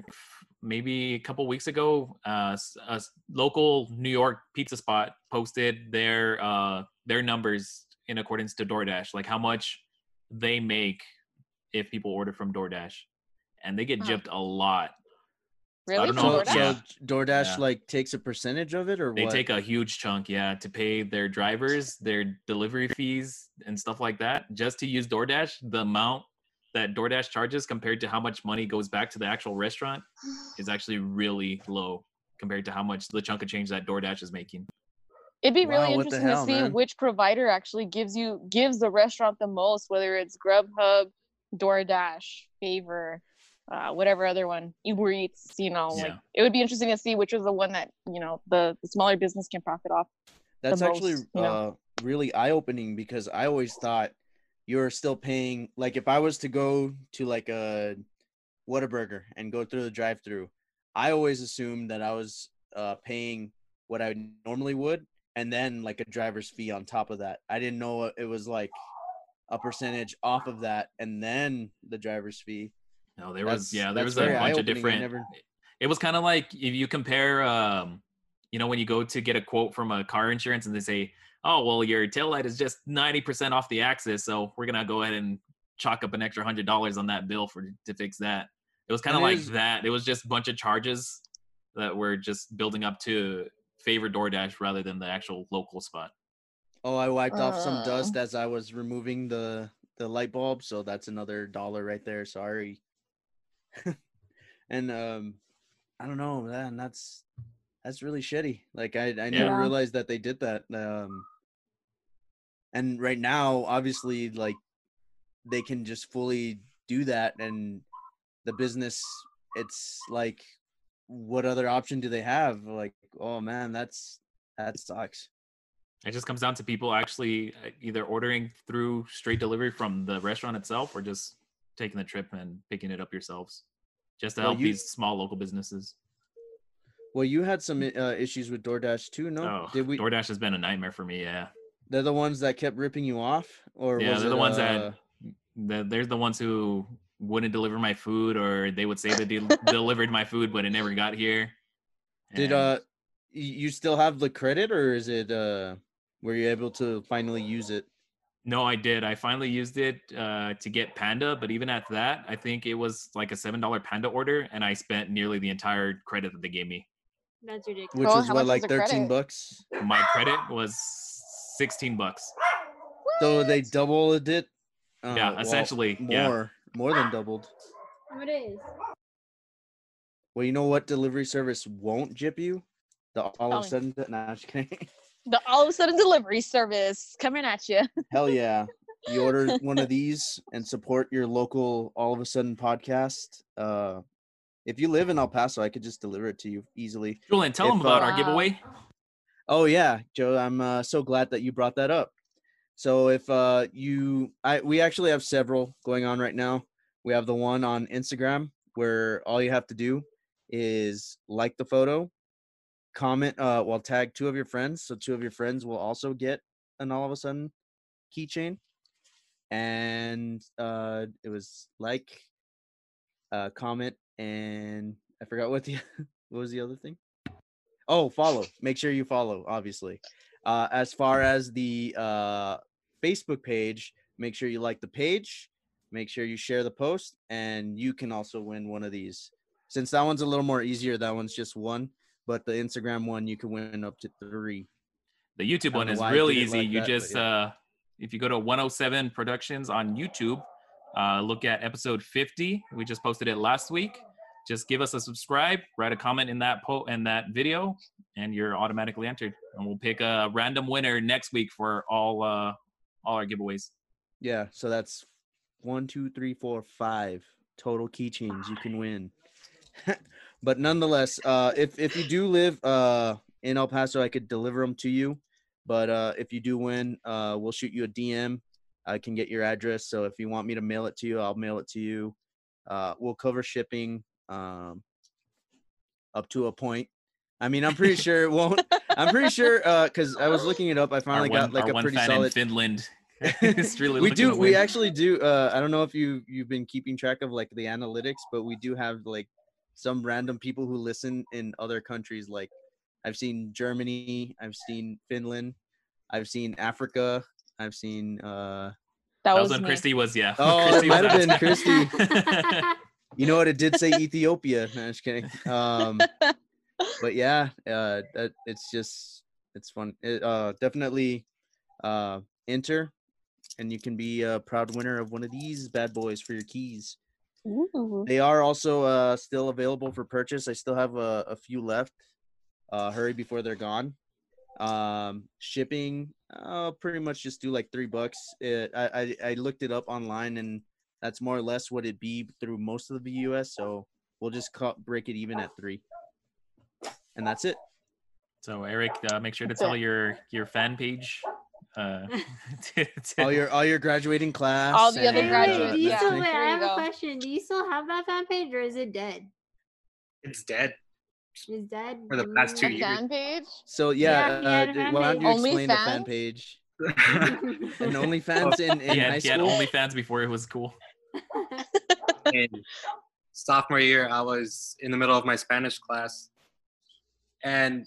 maybe a couple weeks ago, uh, s- a s- local New York pizza spot posted their uh, their numbers in accordance to DoorDash, like how much they make if people order from DoorDash, and they get Uh-huh. gypped a lot. really don't know, So, DoorDash? so DoorDash Yeah. like takes a percentage of it, or They what? take a huge chunk, yeah, to pay their drivers, their delivery fees, and stuff like that. Just to use DoorDash, the amount that DoorDash charges compared to how much money goes back to the actual restaurant is actually really low compared to how much the chunk of change that DoorDash is making. It'd be really what the interesting hell, to see man? which provider actually gives you gives the restaurant the most, whether it's Grubhub, DoorDash, Favor, uh, whatever other one, Uber Eats. You know, like it would be interesting to see which is the one that you know the, the smaller business can profit off. That's actually most, you know? uh, really eye opening because I always thought you're still paying. Like if I was to go to like a Whataburger and go through the drive-through, I always assumed that I was uh, paying what I normally would, and then like a driver's fee on top of that. I didn't know it was like a percentage off of that, and then the driver's fee. No, there That's- was yeah, there was a bunch of different. never- It was kind of like if you compare, um, you know, when you go to get a quote from a car insurance and they say, "Oh, well, your tail light is just ninety percent off the axis, so we're gonna go ahead and chalk up an extra hundred dollars on that bill for to fix that." It was kind of like is- that. It was just a bunch of charges that were just building up to favor DoorDash rather than the actual local spot. Oh, I wiped off some Uh. dust as I was removing the the light bulb, so that's another dollar right there. Sorry. and um, I don't know, man. That's that's really shitty. Like I I never Yeah. realized that they did that. Um, and right now, obviously, like they can just fully do that, and the business, it's like, what other option do they have? Like, oh man, that's that sucks. It just comes down to people actually uh, either ordering through straight delivery from the restaurant itself or just taking the trip and picking it up yourselves, just to Well, help you- these small local businesses. Well, you had some uh, issues with DoorDash too, no? Oh, Did we? DoorDash has been a nightmare for me. Yeah, They're the ones that kept ripping you off, or yeah, was they're it, the ones uh, that the, they're the ones who wouldn't deliver my food, or they would say that they delivered my food, but it never got here. did uh you still have the credit, or is it uh were you able to finally use it? No, I did. I finally used it uh, to get Panda, but even at that, I think it was like a seven dollar Panda order, and I spent nearly the entire credit that they gave me. That's ridiculous. Which Oh, was how what, like thirteen credit? bucks. My credit was sixteen bucks. So they doubled it. Uh, yeah, well, essentially. Yeah. more, more than doubled. What is? Well, you know what delivery service won't jip you? The all of a sudden, nah, just kidding. The all of a sudden delivery service coming at you. Hell yeah. You order one of these and support your local all of a sudden podcast. Uh if you live in El Paso, I could just deliver it to you easily. Julian, tell them about uh, our giveaway. Oh yeah, Joe, I'm uh, so glad that you brought that up. So if uh you I we actually have several going on right now. We have the one on Instagram where all you have to do is like the photo, comment uh well tag two of your friends so two of your friends will also get an all of a sudden keychain. And uh it was like uh comment and I forgot what the what was the other thing? Oh, follow. Make sure you follow, obviously. Uh, as far as the uh, Facebook page, make sure you like the page, make sure you share the post, and you can also win one of these. Since that one's a little more easier, that one's just one, but the Instagram one, you can win up to three. The YouTube one is know why I really easy. like you that, just yeah. uh if you go to 107 Productions on YouTube, uh look at episode 50. We just posted it last week. Just give us a subscribe, write a comment in that po in that video, and you're automatically entered. And we'll pick a random winner next week for all uh all our giveaways. Yeah, so that's one, two, three, four, five total keychains you can win. but nonetheless, uh, if if you do live uh, in El Paso, I could deliver them to you. But uh, if you do win, uh, we'll shoot you a DM I can get your address. So if you want me to mail it to you, I'll mail it to you. Uh, we'll cover shipping um, up to a point. I mean, I'm pretty sure it won't. I'm pretty sure uh because I was looking it up. I finally one, got like our a one pretty fan in solid. Finland. is really we do. We actually do. Uh, I don't know if you you've been keeping track of like the analytics, but we do have like some random people who listen in other countries. Like I've seen Germany, I've seen Finland, I've seen Africa, I've seen. uh That, That was, was when me. Christy was yeah. Oh, it Christy was might have been. Christy. You know what? It did say Ethiopia. No, just kidding. Um, but yeah, uh, that, it's just it's fun. It, uh, definitely uh, enter, and you can be a proud winner of one of these bad boys for your keys. Ooh. They are also uh, still available for purchase. I still have a, a few left. Uh, hurry before they're gone. Um, shipping, uh, pretty much just do like three bucks. It, I, I I looked it up online, and that's more or less what it'd be through most of the U.S. So we'll just cut, break it even at three, and that's it. So Eric, uh, make sure to tell your your fan page. Uh, to- to- All your all your graduating class. All the other and, Wait, wait, graduates, uh, yeah. still, wait, I have a question. Do you still have that fan page or is it dead? It's dead. Is dead? For the past two A years. fan page? So yeah, Yeah, he had a uh, why don't page. you explain the fan page? And OnlyFans in, in he high had, he had. OnlyFans before it was cool. In sophomore year, I was in the middle of my Spanish class, and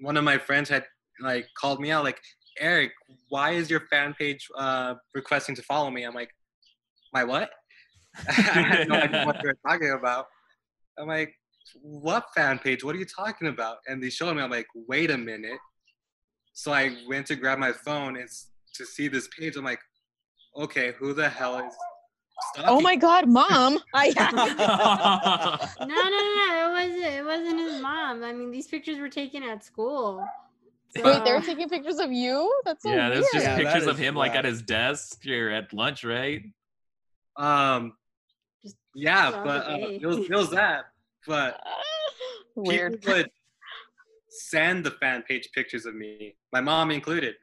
one of my friends had like called me out, like, Eric, why is your fan page uh, requesting to follow me? I'm like, my what? I had no idea what they were talking about. I'm like, what fan page? What are you talking about? And they showed me. I'm like, wait a minute. So I went to grab my phone and to see this page. I'm like, okay, who the hell is? Oh stalking my god, mom! I No, no, no, it wasn't. It wasn't his mom. I mean, these pictures were taken at school. Wait, they were So- taking pictures of you? That's so yeah, weird. there's just Yeah, pictures of is him like at his desk or at lunch, right? Um, Just yeah, but the uh, it, was, it was that. But weird. people would send the fan page pictures of me, my mom included.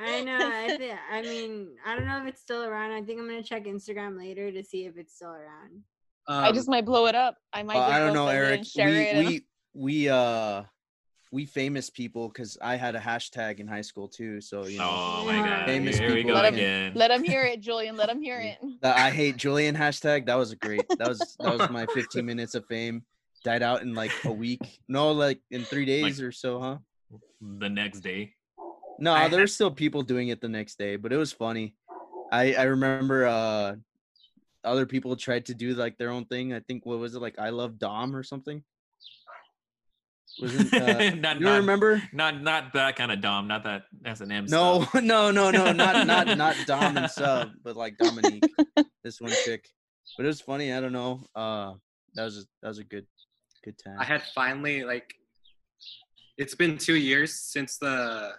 I know. I think. I mean, I don't know if it's still around. I think I'm gonna check Instagram later to see if it's still around. Um, I just might blow it up. I might. Well, just I don't know, Eric. and We we we uh we famous people because I had a hashtag in high school too. So you know, oh my god. Famous Here we people go Let him- again. Let him hear it, Julian. Let him hear it. the I hate Julian hashtag. That was a great. That was that was my 15 minutes of fame. Died out in like a week. No, like in three days or so, huh? the next day. No, I there were still people doing it the next day, but it was funny. I I remember uh other people tried to do like their own thing. I think what was it like I love Dom or something? Wasn't uh, not, you not, remember? not not that kind of Dom, not that S and M. No, no, no, no, not not not Dom and sub, but like Dominique, this one chick. But it was funny. I don't know. Uh, that was a, that was a good good time. I had finally like, it's been two years since the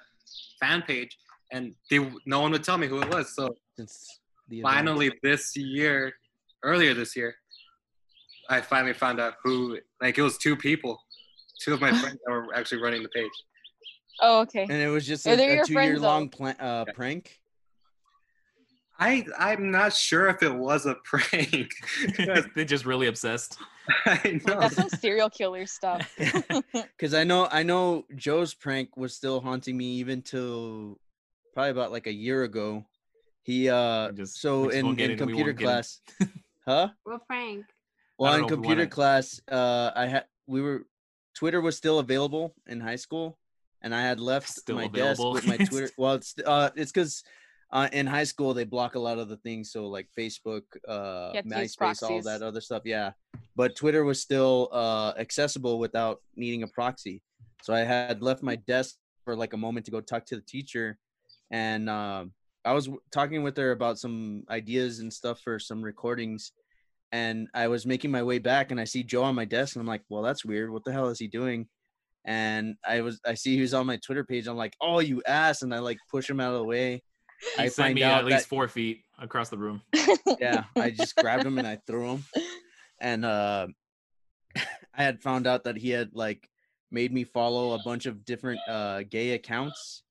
fan page, and they no one would tell me who it was. So Since the event. finally this year, earlier this year, I finally found out who. Like it was two people, two of my friends that were actually running the page. Oh, okay. and it was just Oh, a, they're a your two friends, year long pla- uh, prank. I I'm not sure if it was a prank. They're just really obsessed. I know. That's some serial killer stuff. Because I know I know Joe's prank was still haunting me even till probably about like a year ago. He uh just- so we in, get in in- we computer won't get in. class, huh? What prank? Well, in know if we computer class, uh, I had we were Twitter was still available in high school, and I had left Still my available. desk with my Twitter. well, it's uh, it's because uh, in high school they block a lot of the things, so like Facebook, uh, to MySpace, all that other stuff. Yeah, but Twitter was still uh, accessible without needing a proxy. So I had left my desk for like a moment to go talk to the teacher, and um, I was w- talking with her about some ideas and stuff for some recordings and I was making my way back and I see Joe on my desk and I'm like, well, that's weird. What the hell is he doing? And I was I see he was on my Twitter page. I'm like, oh, you ass, and I like push him out of the way. He I sent find me out at least that- four feet across the room. Yeah, I just grabbed him and I threw him. And uh, I had found out that he had like made me follow a bunch of different uh, gay accounts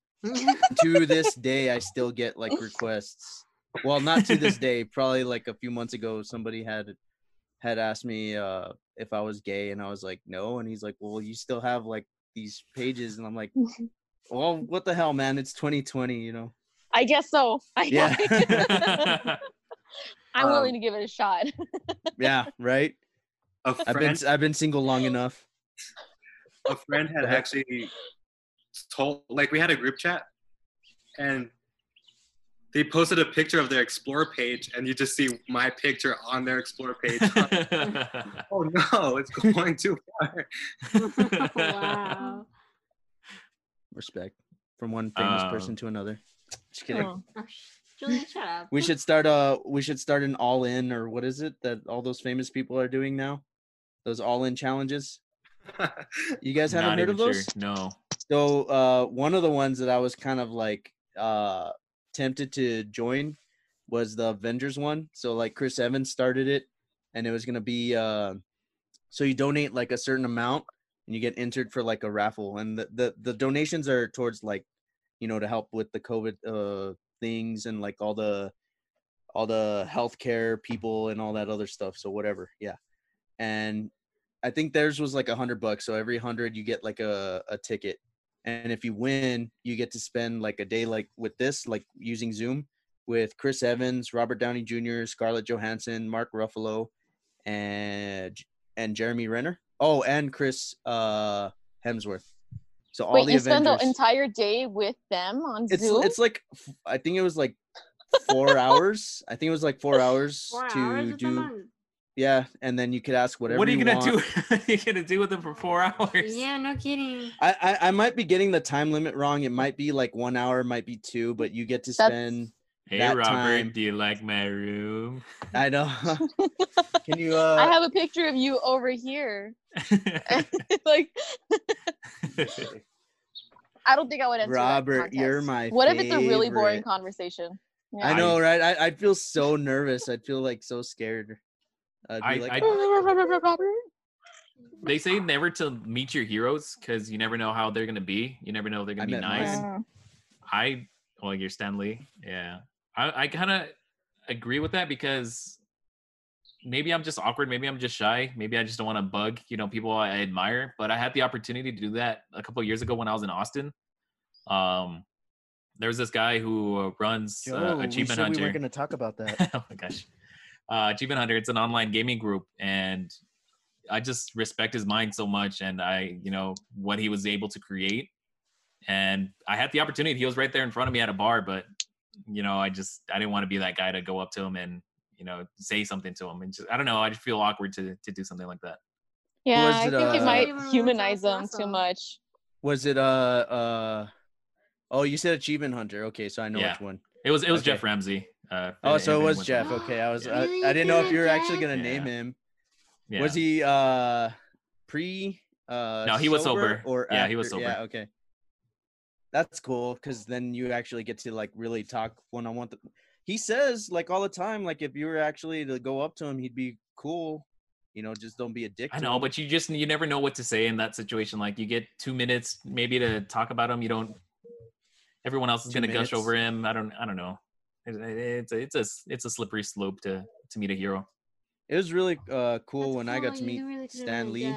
to this day, I still get like requests. Well, not to this day. Probably like a few months ago, somebody had had asked me uh, if I was gay, and I was like, no. And he's like, well, you still have like these pages, and I'm like, well, what the hell, man? It's 2020, you know. I guess so. I Yeah. I'm Um, willing to give it a shot. yeah, right. A I've been I've been single long enough. a friend had actually told, like, we had a group chat, and they posted a picture of their Explore page, and you just see my picture on their Explore page. oh no, it's going too far. wow. Respect from one famous Um, person to another. Just kidding. Oh. Julian, shut up. We should start uh we should start an all in or what is it that all those famous people are doing now? Those all in challenges. You guys haven't Not heard even of those? sure. No. So uh one of the ones that I was kind of like uh tempted to join was the Avengers one. So like Chris Evans started it and it was gonna be uh so you donate like a certain amount and you get entered for like a raffle and the the, the donations are towards like you know to help with the COVID uh things and like all the all the healthcare people and all that other stuff. So whatever, yeah. And I think theirs was like a hundred bucks. So every hundred you get like a, a ticket. And if you win, you get to spend like a day like with this, like using Zoom with Chris Evans, Robert Downey Jr., Scarlett Johansson, Mark Ruffalo, and and Jeremy Renner. Oh, and Chris uh Hemsworth. So all Wait, the you spend the entire day with them on it's Zoom? it's like I think it was like four hours. I think it was like four hours Four to hours do yeah, and then you could ask whatever. what are you gonna want. do? what are you gonna do with them for four hours? Yeah, no kidding. I, I I might be getting the time limit wrong. It might be like one hour, might be two, but you get to That's- spend. Hey that Robert, time- do you like my room? I know. Can you? uh I have a picture of you over here. like, I don't think I would enter that Robert, you're my. What if it's a really boring favorite. conversation? I know, right? I I'd feel so nervous. I'd feel like so scared. I'd be I- like, I- Robert. they say never to meet your heroes because you never know how they're gonna be. You never know if they're gonna I be nice. mine. I well, you're Stanley. Yeah, I I kind of agree with that because maybe I'm just awkward. Maybe I'm just shy. Maybe I just don't want to bug you know people I admire. But I had the opportunity to do that a couple of years ago when I was in Austin. Um, there was this guy who runs uh, Achievement we Hunter. weren't gonna talk about that. oh my gosh. Uh, Achievement Hunter, it's an online gaming group. And I just respect his mind so much and I, you know, what he was able to create. And I had the opportunity. He was right there in front of me at a bar, but, you know, I just, I didn't want to be that guy to go up to him and, you know, say something to him. And just, I don't know. I just feel awkward to, to do something like that. yeah, was I it, think it uh, might humanize wants them too much. Was it uh uh? Oh, you said Achievement Hunter. Okay, so I know Yeah. which one. It was, it was Okay. Geoff Ramsey. Uh, Oh, so it was wants- Geoff. Okay, I was. I, I didn't know if you were actually gonna name him. Yeah. Was he uh pre? Uh, No, he was sober. Or Yeah, he was after? Yeah, sober. okay. That's cool because then you actually get to like really talk one on one. He says like all the time, like if you were actually to go up to him, he'd be cool. You know, just don't be a dick. I know, him. but you just you never know what to say in that situation. Like you get two minutes maybe to talk about him. You don't. Everyone else is gonna gush over him. I don't. I don't know. It's a, it's a it's a slippery slope to to meet a hero. it was really uh cool That's when I got to meet really Stan Lee.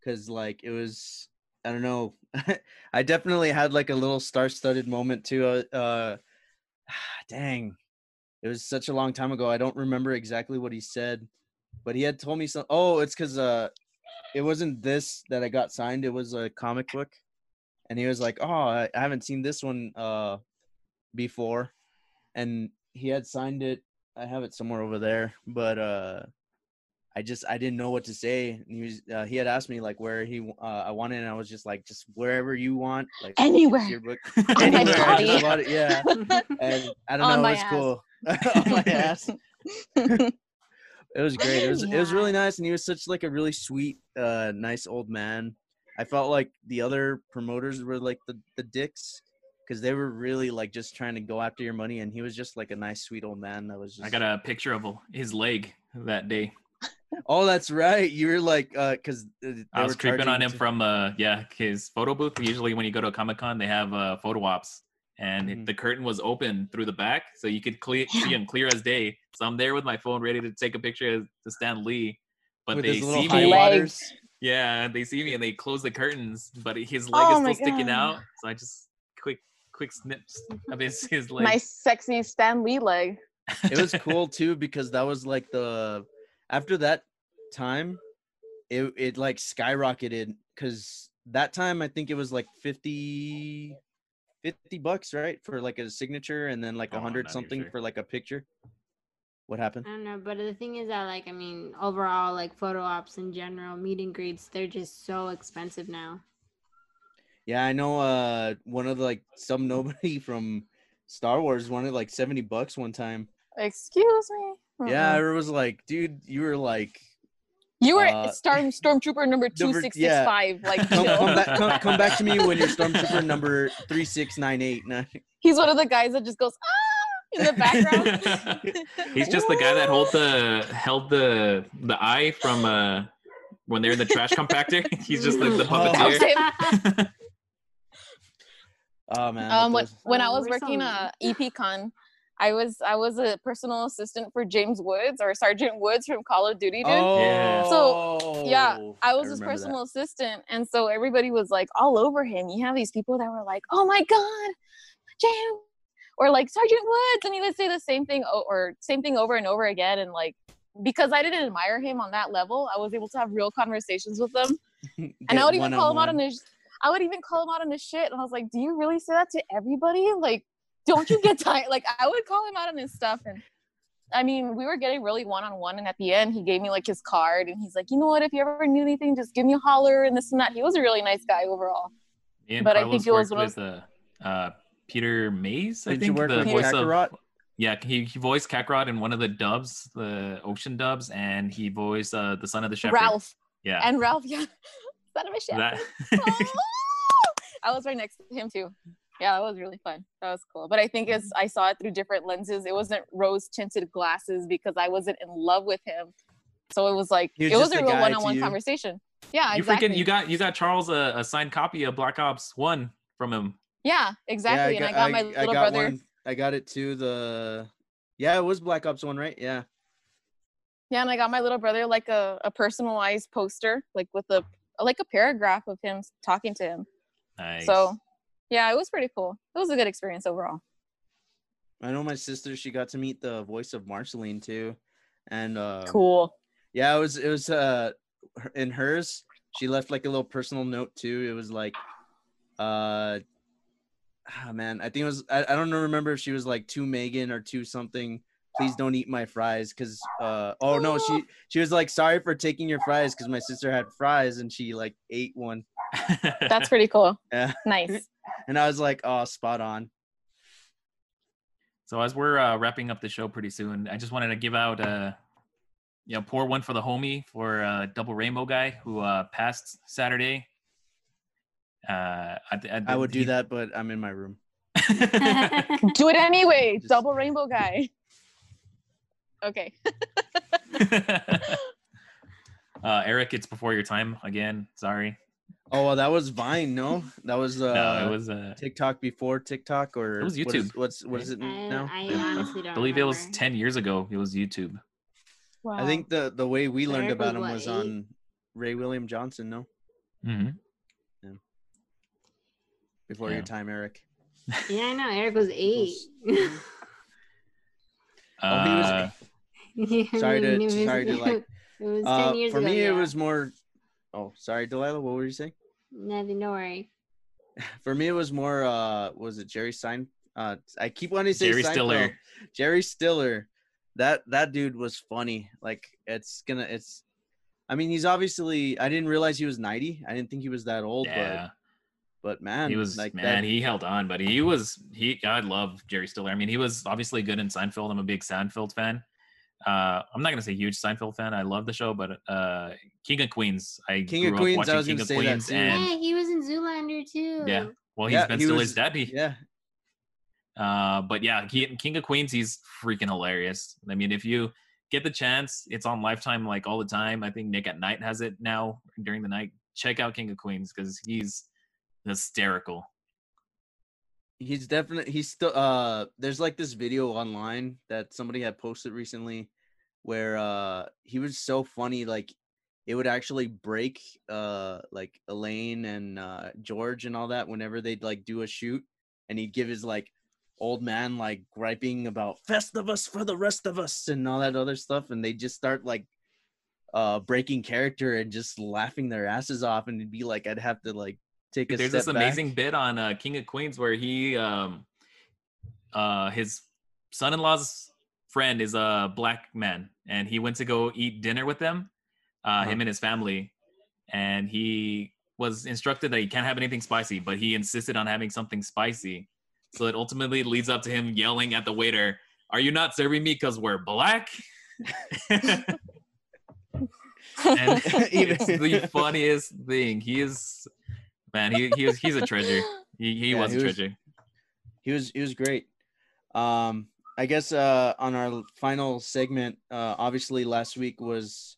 Because like it was i don't know. I definitely had like a little star-studded moment too uh, uh dang. It was such a long time ago i don't remember exactly what he said but he had told me some oh it's because uh it wasn't this that i got signed it was a comic book and he was like oh i haven't seen this one uh before and he had signed it i have it somewhere over there but uh I just I didn't know what to say. And he was uh, he had asked me like where he uh, I wanted, and I was just like just wherever you want, like Anywhere. your book. Anywhere, I just it, yeah. And I don't On know, my it was ass. cool. On my ass. It was great. It was it was really nice, and he was such like a really sweet, uh, nice old man. I felt like the other promoters were like the the dicks because they were really like just trying to go after your money, and he was just like a nice, sweet old man that was just. I got a picture of his leg that day. Oh, that's right. You were like, uh, because I was creeping on him from uh yeah his photo booth. Usually when you go to a comic con, they have uh photo ops, and it- Mhm. the curtain was open through the back, so you could clear, see him clear as day. So I'm there with my phone, ready to take a picture of to Stan Lee, but With they see high me. Leg. waters. Yeah, they see me and they close the curtains, but his leg Oh is my still sticking out. So I just quick, quick snips of his his leg. My sexy Stan Lee leg. It was cool too because that was like the after that time, it it like skyrocketed because that time I think it was like 50, 50 bucks right for like a signature and then like Oh, a I'm hundred something sure. for like a picture. What happened? I don't know, but the thing is that like I mean, overall, like photo ops in general, meet and greets, they're just so expensive now. Yeah, I know. Uh, one of the like some nobody from Star Wars wanted like seventy bucks one time. Excuse me. Yeah, I was like, dude, you were like, you were uh, Storm Stormtrooper number two number- yeah. Like come, come back, come, come back to me when you're Stormtrooper number three six nine eight nine. He's one of the guys that just goes ah in the background. He's just the guy that held the held the the eye from uh when they're in the trash compactor. He's just like the Oh. puppeteer. Oh man. um, when, when I Oh, was working mean. uh, EPCon, I was I was a personal assistant for James Woods or Sergeant Woods from Call of Duty, dude. Yeah. So, yeah, Oh, I was his remember that. personal assistant, and so everybody was like all over him. You have these people that were like, "Oh my god, James," or like Sergeant Woods, and he would say the same thing o- or same thing over and over again. And like because I didn't admire him on that level, I was able to have real conversations with them. And I would even call him out on his. I would even call him out on his shit, and I was like, "Do you really say that to everybody? Like, don't you get tired?" Like, I would call him out on his stuff, and I mean, we were getting really one on one, and at the end, he gave me like his card, and he's like, "You know what? If you ever need anything, just give me a holler," and this and that. He was a really nice guy overall. Me and But I think it was worked one of with uh, uh, Peter Mays. I Did you think work the with voice of Kakarot? yeah, he, he voiced Kakarot in one of the dubs, the ocean dubs, and he voiced uh, the son of the shepherd. Ralph Yeah, and Ralph, yeah, son of a shit. that. I was right next to him too. Yeah, that was really fun. That was cool. But I think as I saw it through different lenses. It wasn't rose tinted glasses because I wasn't in love with him. So it was like was it was a a real one on one conversation. Yeah, you exactly. freaking you got you got Charles a, a signed copy of Black Ops One from him. yeah, exactly. and I got my little brother. One. I got it to the. Yeah, it was Black Ops one, right? Yeah. Yeah, and I got my little brother like a, a personalized poster, like with a like a paragraph of him talking to him. Nice. So yeah, it was pretty cool. It was a good experience overall. I know my sister. She got to meet the voice of Marceline too, and uh, Cool. Yeah, it was. It was. Uh, in hers, she left like a little personal note too. It was like, uh, ah, man, I think it was. I, I don't. Remember if she was like to Megan or to something. Please don't eat my fries, cause. Uh, oh no, she she was like sorry for taking your fries, cause my sister had fries and she like ate one. That's pretty cool. Yeah. Nice. And I was like, oh, spot on. So as we're uh, wrapping up the show pretty soon, I just wanted to give out uh you know, pour one for the homie for uh double rainbow guy who uh passed Saturday. Uh I, I, I would do he- that, but I'm in my room. Do it anyway. Just- Double rainbow guy. Okay. uh Eric, it's before your time again. Sorry. Oh, well, that was Vine. No, that was uh, no, it was uh TikTok before TikTok, or It was YouTube. what's what is it I, now? I Yeah. honestly don't I believe it was 10 years ago. It was YouTube. Wow. I think the the way we learned Eric about him was eight? on Ray William Johnson. No, hmm before Yeah. your time, Eric. Yeah, I know. Eric was eight. Oh, he was- Uh, Sorry to- it was- sorry to, like, It was ten Uh, years for ago. me, it was more. Oh, sorry, Delilah. What were you saying? Nothing. Don't worry. For me, it was more. uh Was it Jerry Sein? Uh, I keep wanting to say Jerry Seinfeld. Stiller. Jerry Stiller. That that dude was funny. Like it's gonna. It's. I mean, he's obviously. I didn't realize he was ninety. I didn't think he was that old. yeah. But but man, he was like man that- he held on but he was he i love jerry stiller i mean he was obviously good in seinfeld i'm a big seinfeld fan uh i'm not gonna say huge seinfeld fan i love the show but uh king of queens i King of grew up Queens, I watching was king gonna of say that queens too. and yeah, he was in Zoolander too. Yeah. well he's Yeah, ben he stiller's was- daddy Yeah, uh but yeah he, king of queens he's freaking hilarious i mean if you get the chance it's on lifetime like all the time i think Nick at Nite has it now during the night check out king of queens because he's hysterical he's definitely he's still uh there's like this video online that somebody had posted recently where uh he was so funny like it would actually break uh like Elaine and uh George and all that whenever they'd like do a shoot and he'd give his like old man like griping about Festivus for the rest of us and all that other stuff and they just start like uh breaking character and just laughing their asses off and it'd be like I'd have to like take a There's this amazing bit on uh, King of Queens where he, um, uh, his son-in-law's friend is a black man, and he went to go eat dinner with them, uh, Uh-huh. him and his family, and he was instructed that he can't have anything spicy, but he insisted on having something spicy. So it ultimately leads up to him yelling at the waiter, "Are you not serving me because we're black?" and it's the funniest thing. He is, man. He he is he's a treasure. He he Yeah, was he a was- treasure. he was he was great um i guess uh on our final segment uh obviously last week was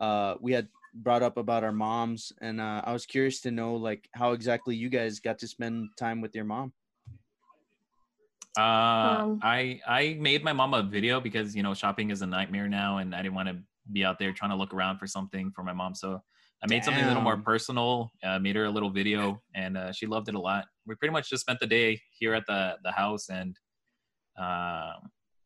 uh we had brought up about our moms and uh i was curious to know like how exactly you guys got to spend time with your mom Uh, Um, I I made my mom a video because you know shopping is a nightmare now, and I didn't want to be out there trying to look around for something for my mom. So I made something a little more personal. Uh, made her a little video, and uh, she loved it a lot. We pretty much just spent the day here at the the house and uh,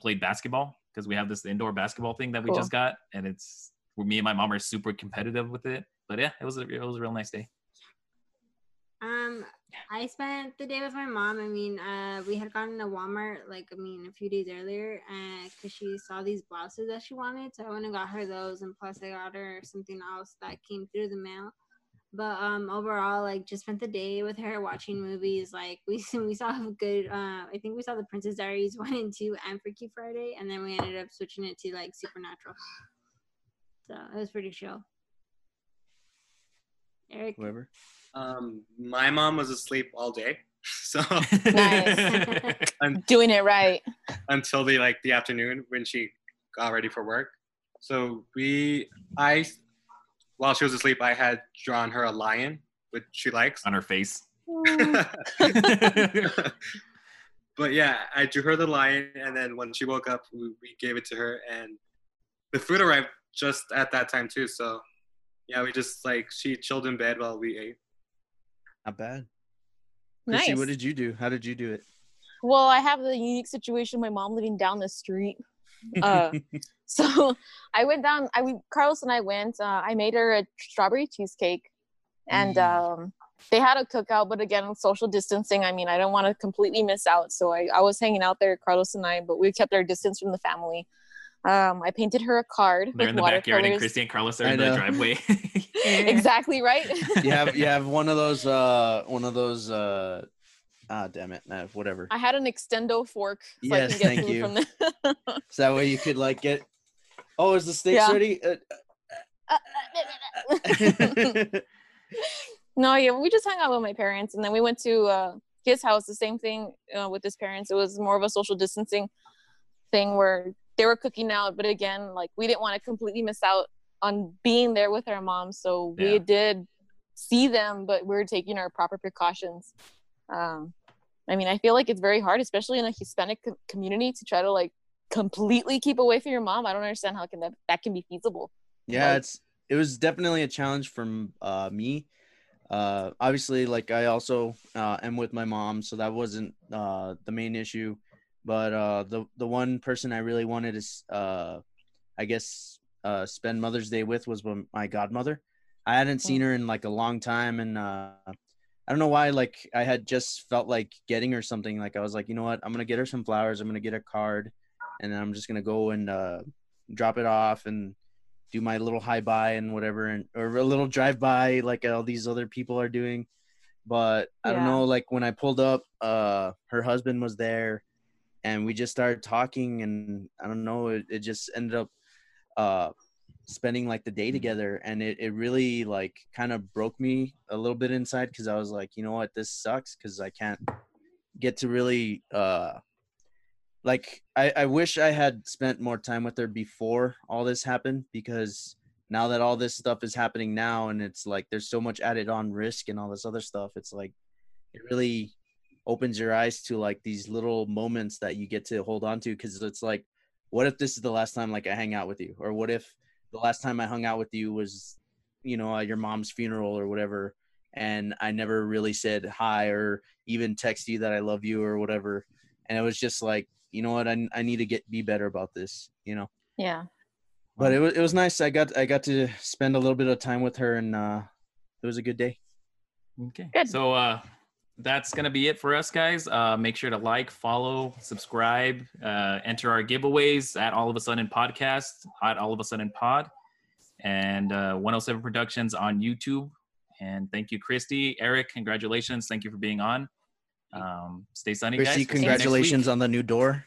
played basketball because we have this indoor basketball thing that we Cool. just got, and it's me and my mom are super competitive with it. But yeah, it was a, it was a real nice day. I spent the day with my mom. I mean, uh, we had gone to Walmart like I mean a few days earlier, because she saw these blouses that she wanted, so I went and got her those, and plus I got her something else that came through the mail. But um, overall, like just spent the day with her watching movies. Like we we saw a good. Uh, I think we saw the Princess Diaries one and two, and Freaky Friday, and then we ended up switching it to like Supernatural. So it was pretty chill. Eric, whoever Um, my mom was asleep all day, so Nice. un- Doing it right. until the like the afternoon when she got ready for work. So we, I, while she was asleep, I had drawn her a lion, which she likes. On her face. but yeah, I drew her the lion, and then when she woke up, we, we gave it to her, and the food arrived just at that time too. So yeah, we just like she chilled in bed while we ate. Not bad Nice. Chrissy, what did you do how did you do it Well, I have the unique situation. My mom living down the street. Uh, so I went down. I we- Carlos and I went. Uh, I made her a strawberry cheesecake, and Mm. um, they had a cookout. But again, social distancing. I mean, I don't want to completely miss out. So I, I was hanging out there, Carlos and I, but we kept our distance from the family. Um, I painted her a card They're with in the backyard, and watercolors. Christy and Carlos are I in the driveway. exactly right. you have you have one of those uh one of those uh ah damn it uh, whatever I had an extendo fork so Yes, I can get thank you. from the. so that way you could like get oh is the steak Yeah. ready uh, no, yeah, we just hung out with my parents, and then we went to uh, his house. The same thing uh, with his parents. It was more of a social distancing thing where they were cooking out, but again, like we didn't want to completely miss out on being there with our mom, so we Yeah. did see them, but we were taking our proper precautions. Um, I mean, I feel like it's very hard, especially in a Hispanic co- community, to try to like completely keep away from your mom. I don't understand how can that that can be feasible. yeah Like- it's it was definitely a challenge from uh me uh obviously like i also uh am with my mom so that wasn't uh the main issue but uh the the one person i really wanted to uh i guess uh spend mother's day with was my godmother. I hadn't seen her in like a long time and uh i don't know why like i had just felt like getting her something. Like i was like you know what? I'm gonna get her some flowers. I'm gonna get a card and then i'm just gonna go and uh drop it off and do my little high by and whatever and or a little drive by like all these other people are doing. But i don't know like when i pulled up uh her husband was there and we just started talking and i don't know it, it just ended up uh spending like the day together and it, it really like kind of broke me a little bit inside because i was like you know what? This sucks because i can't get to really uh like I, I wish I had spent more time with her before all this happened because now that all this stuff is happening now and it's like there's so much added on risk and all this other stuff, it's like it really opens your eyes to like these little moments that you get to hold on to because it's like what if this is the last time like i hang out with you or what if the last time i hung out with you was you know at your mom's funeral or whatever and i never really said hi or even text you that i love you or whatever and it was just like you know what i, I need to get be better about this you know Yeah. but it was it was nice i got i got to spend a little bit of time with her and uh it was a good day Okay. Good. So uh that's gonna be it for us guys. Uh make sure to like, follow, subscribe, uh enter our giveaways at all of a sudden podcast, at all of a sudden pod, and uh 107 Productions on YouTube. And thank you, Christy. Eric, congratulations. Thank you for being on. Um stay sunny, guys. Chrissy, We'll see you next congratulations on the new door.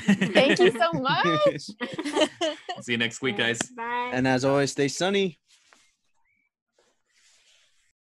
Thank you so much. see you next week, guys. Bye. and as always stay sunny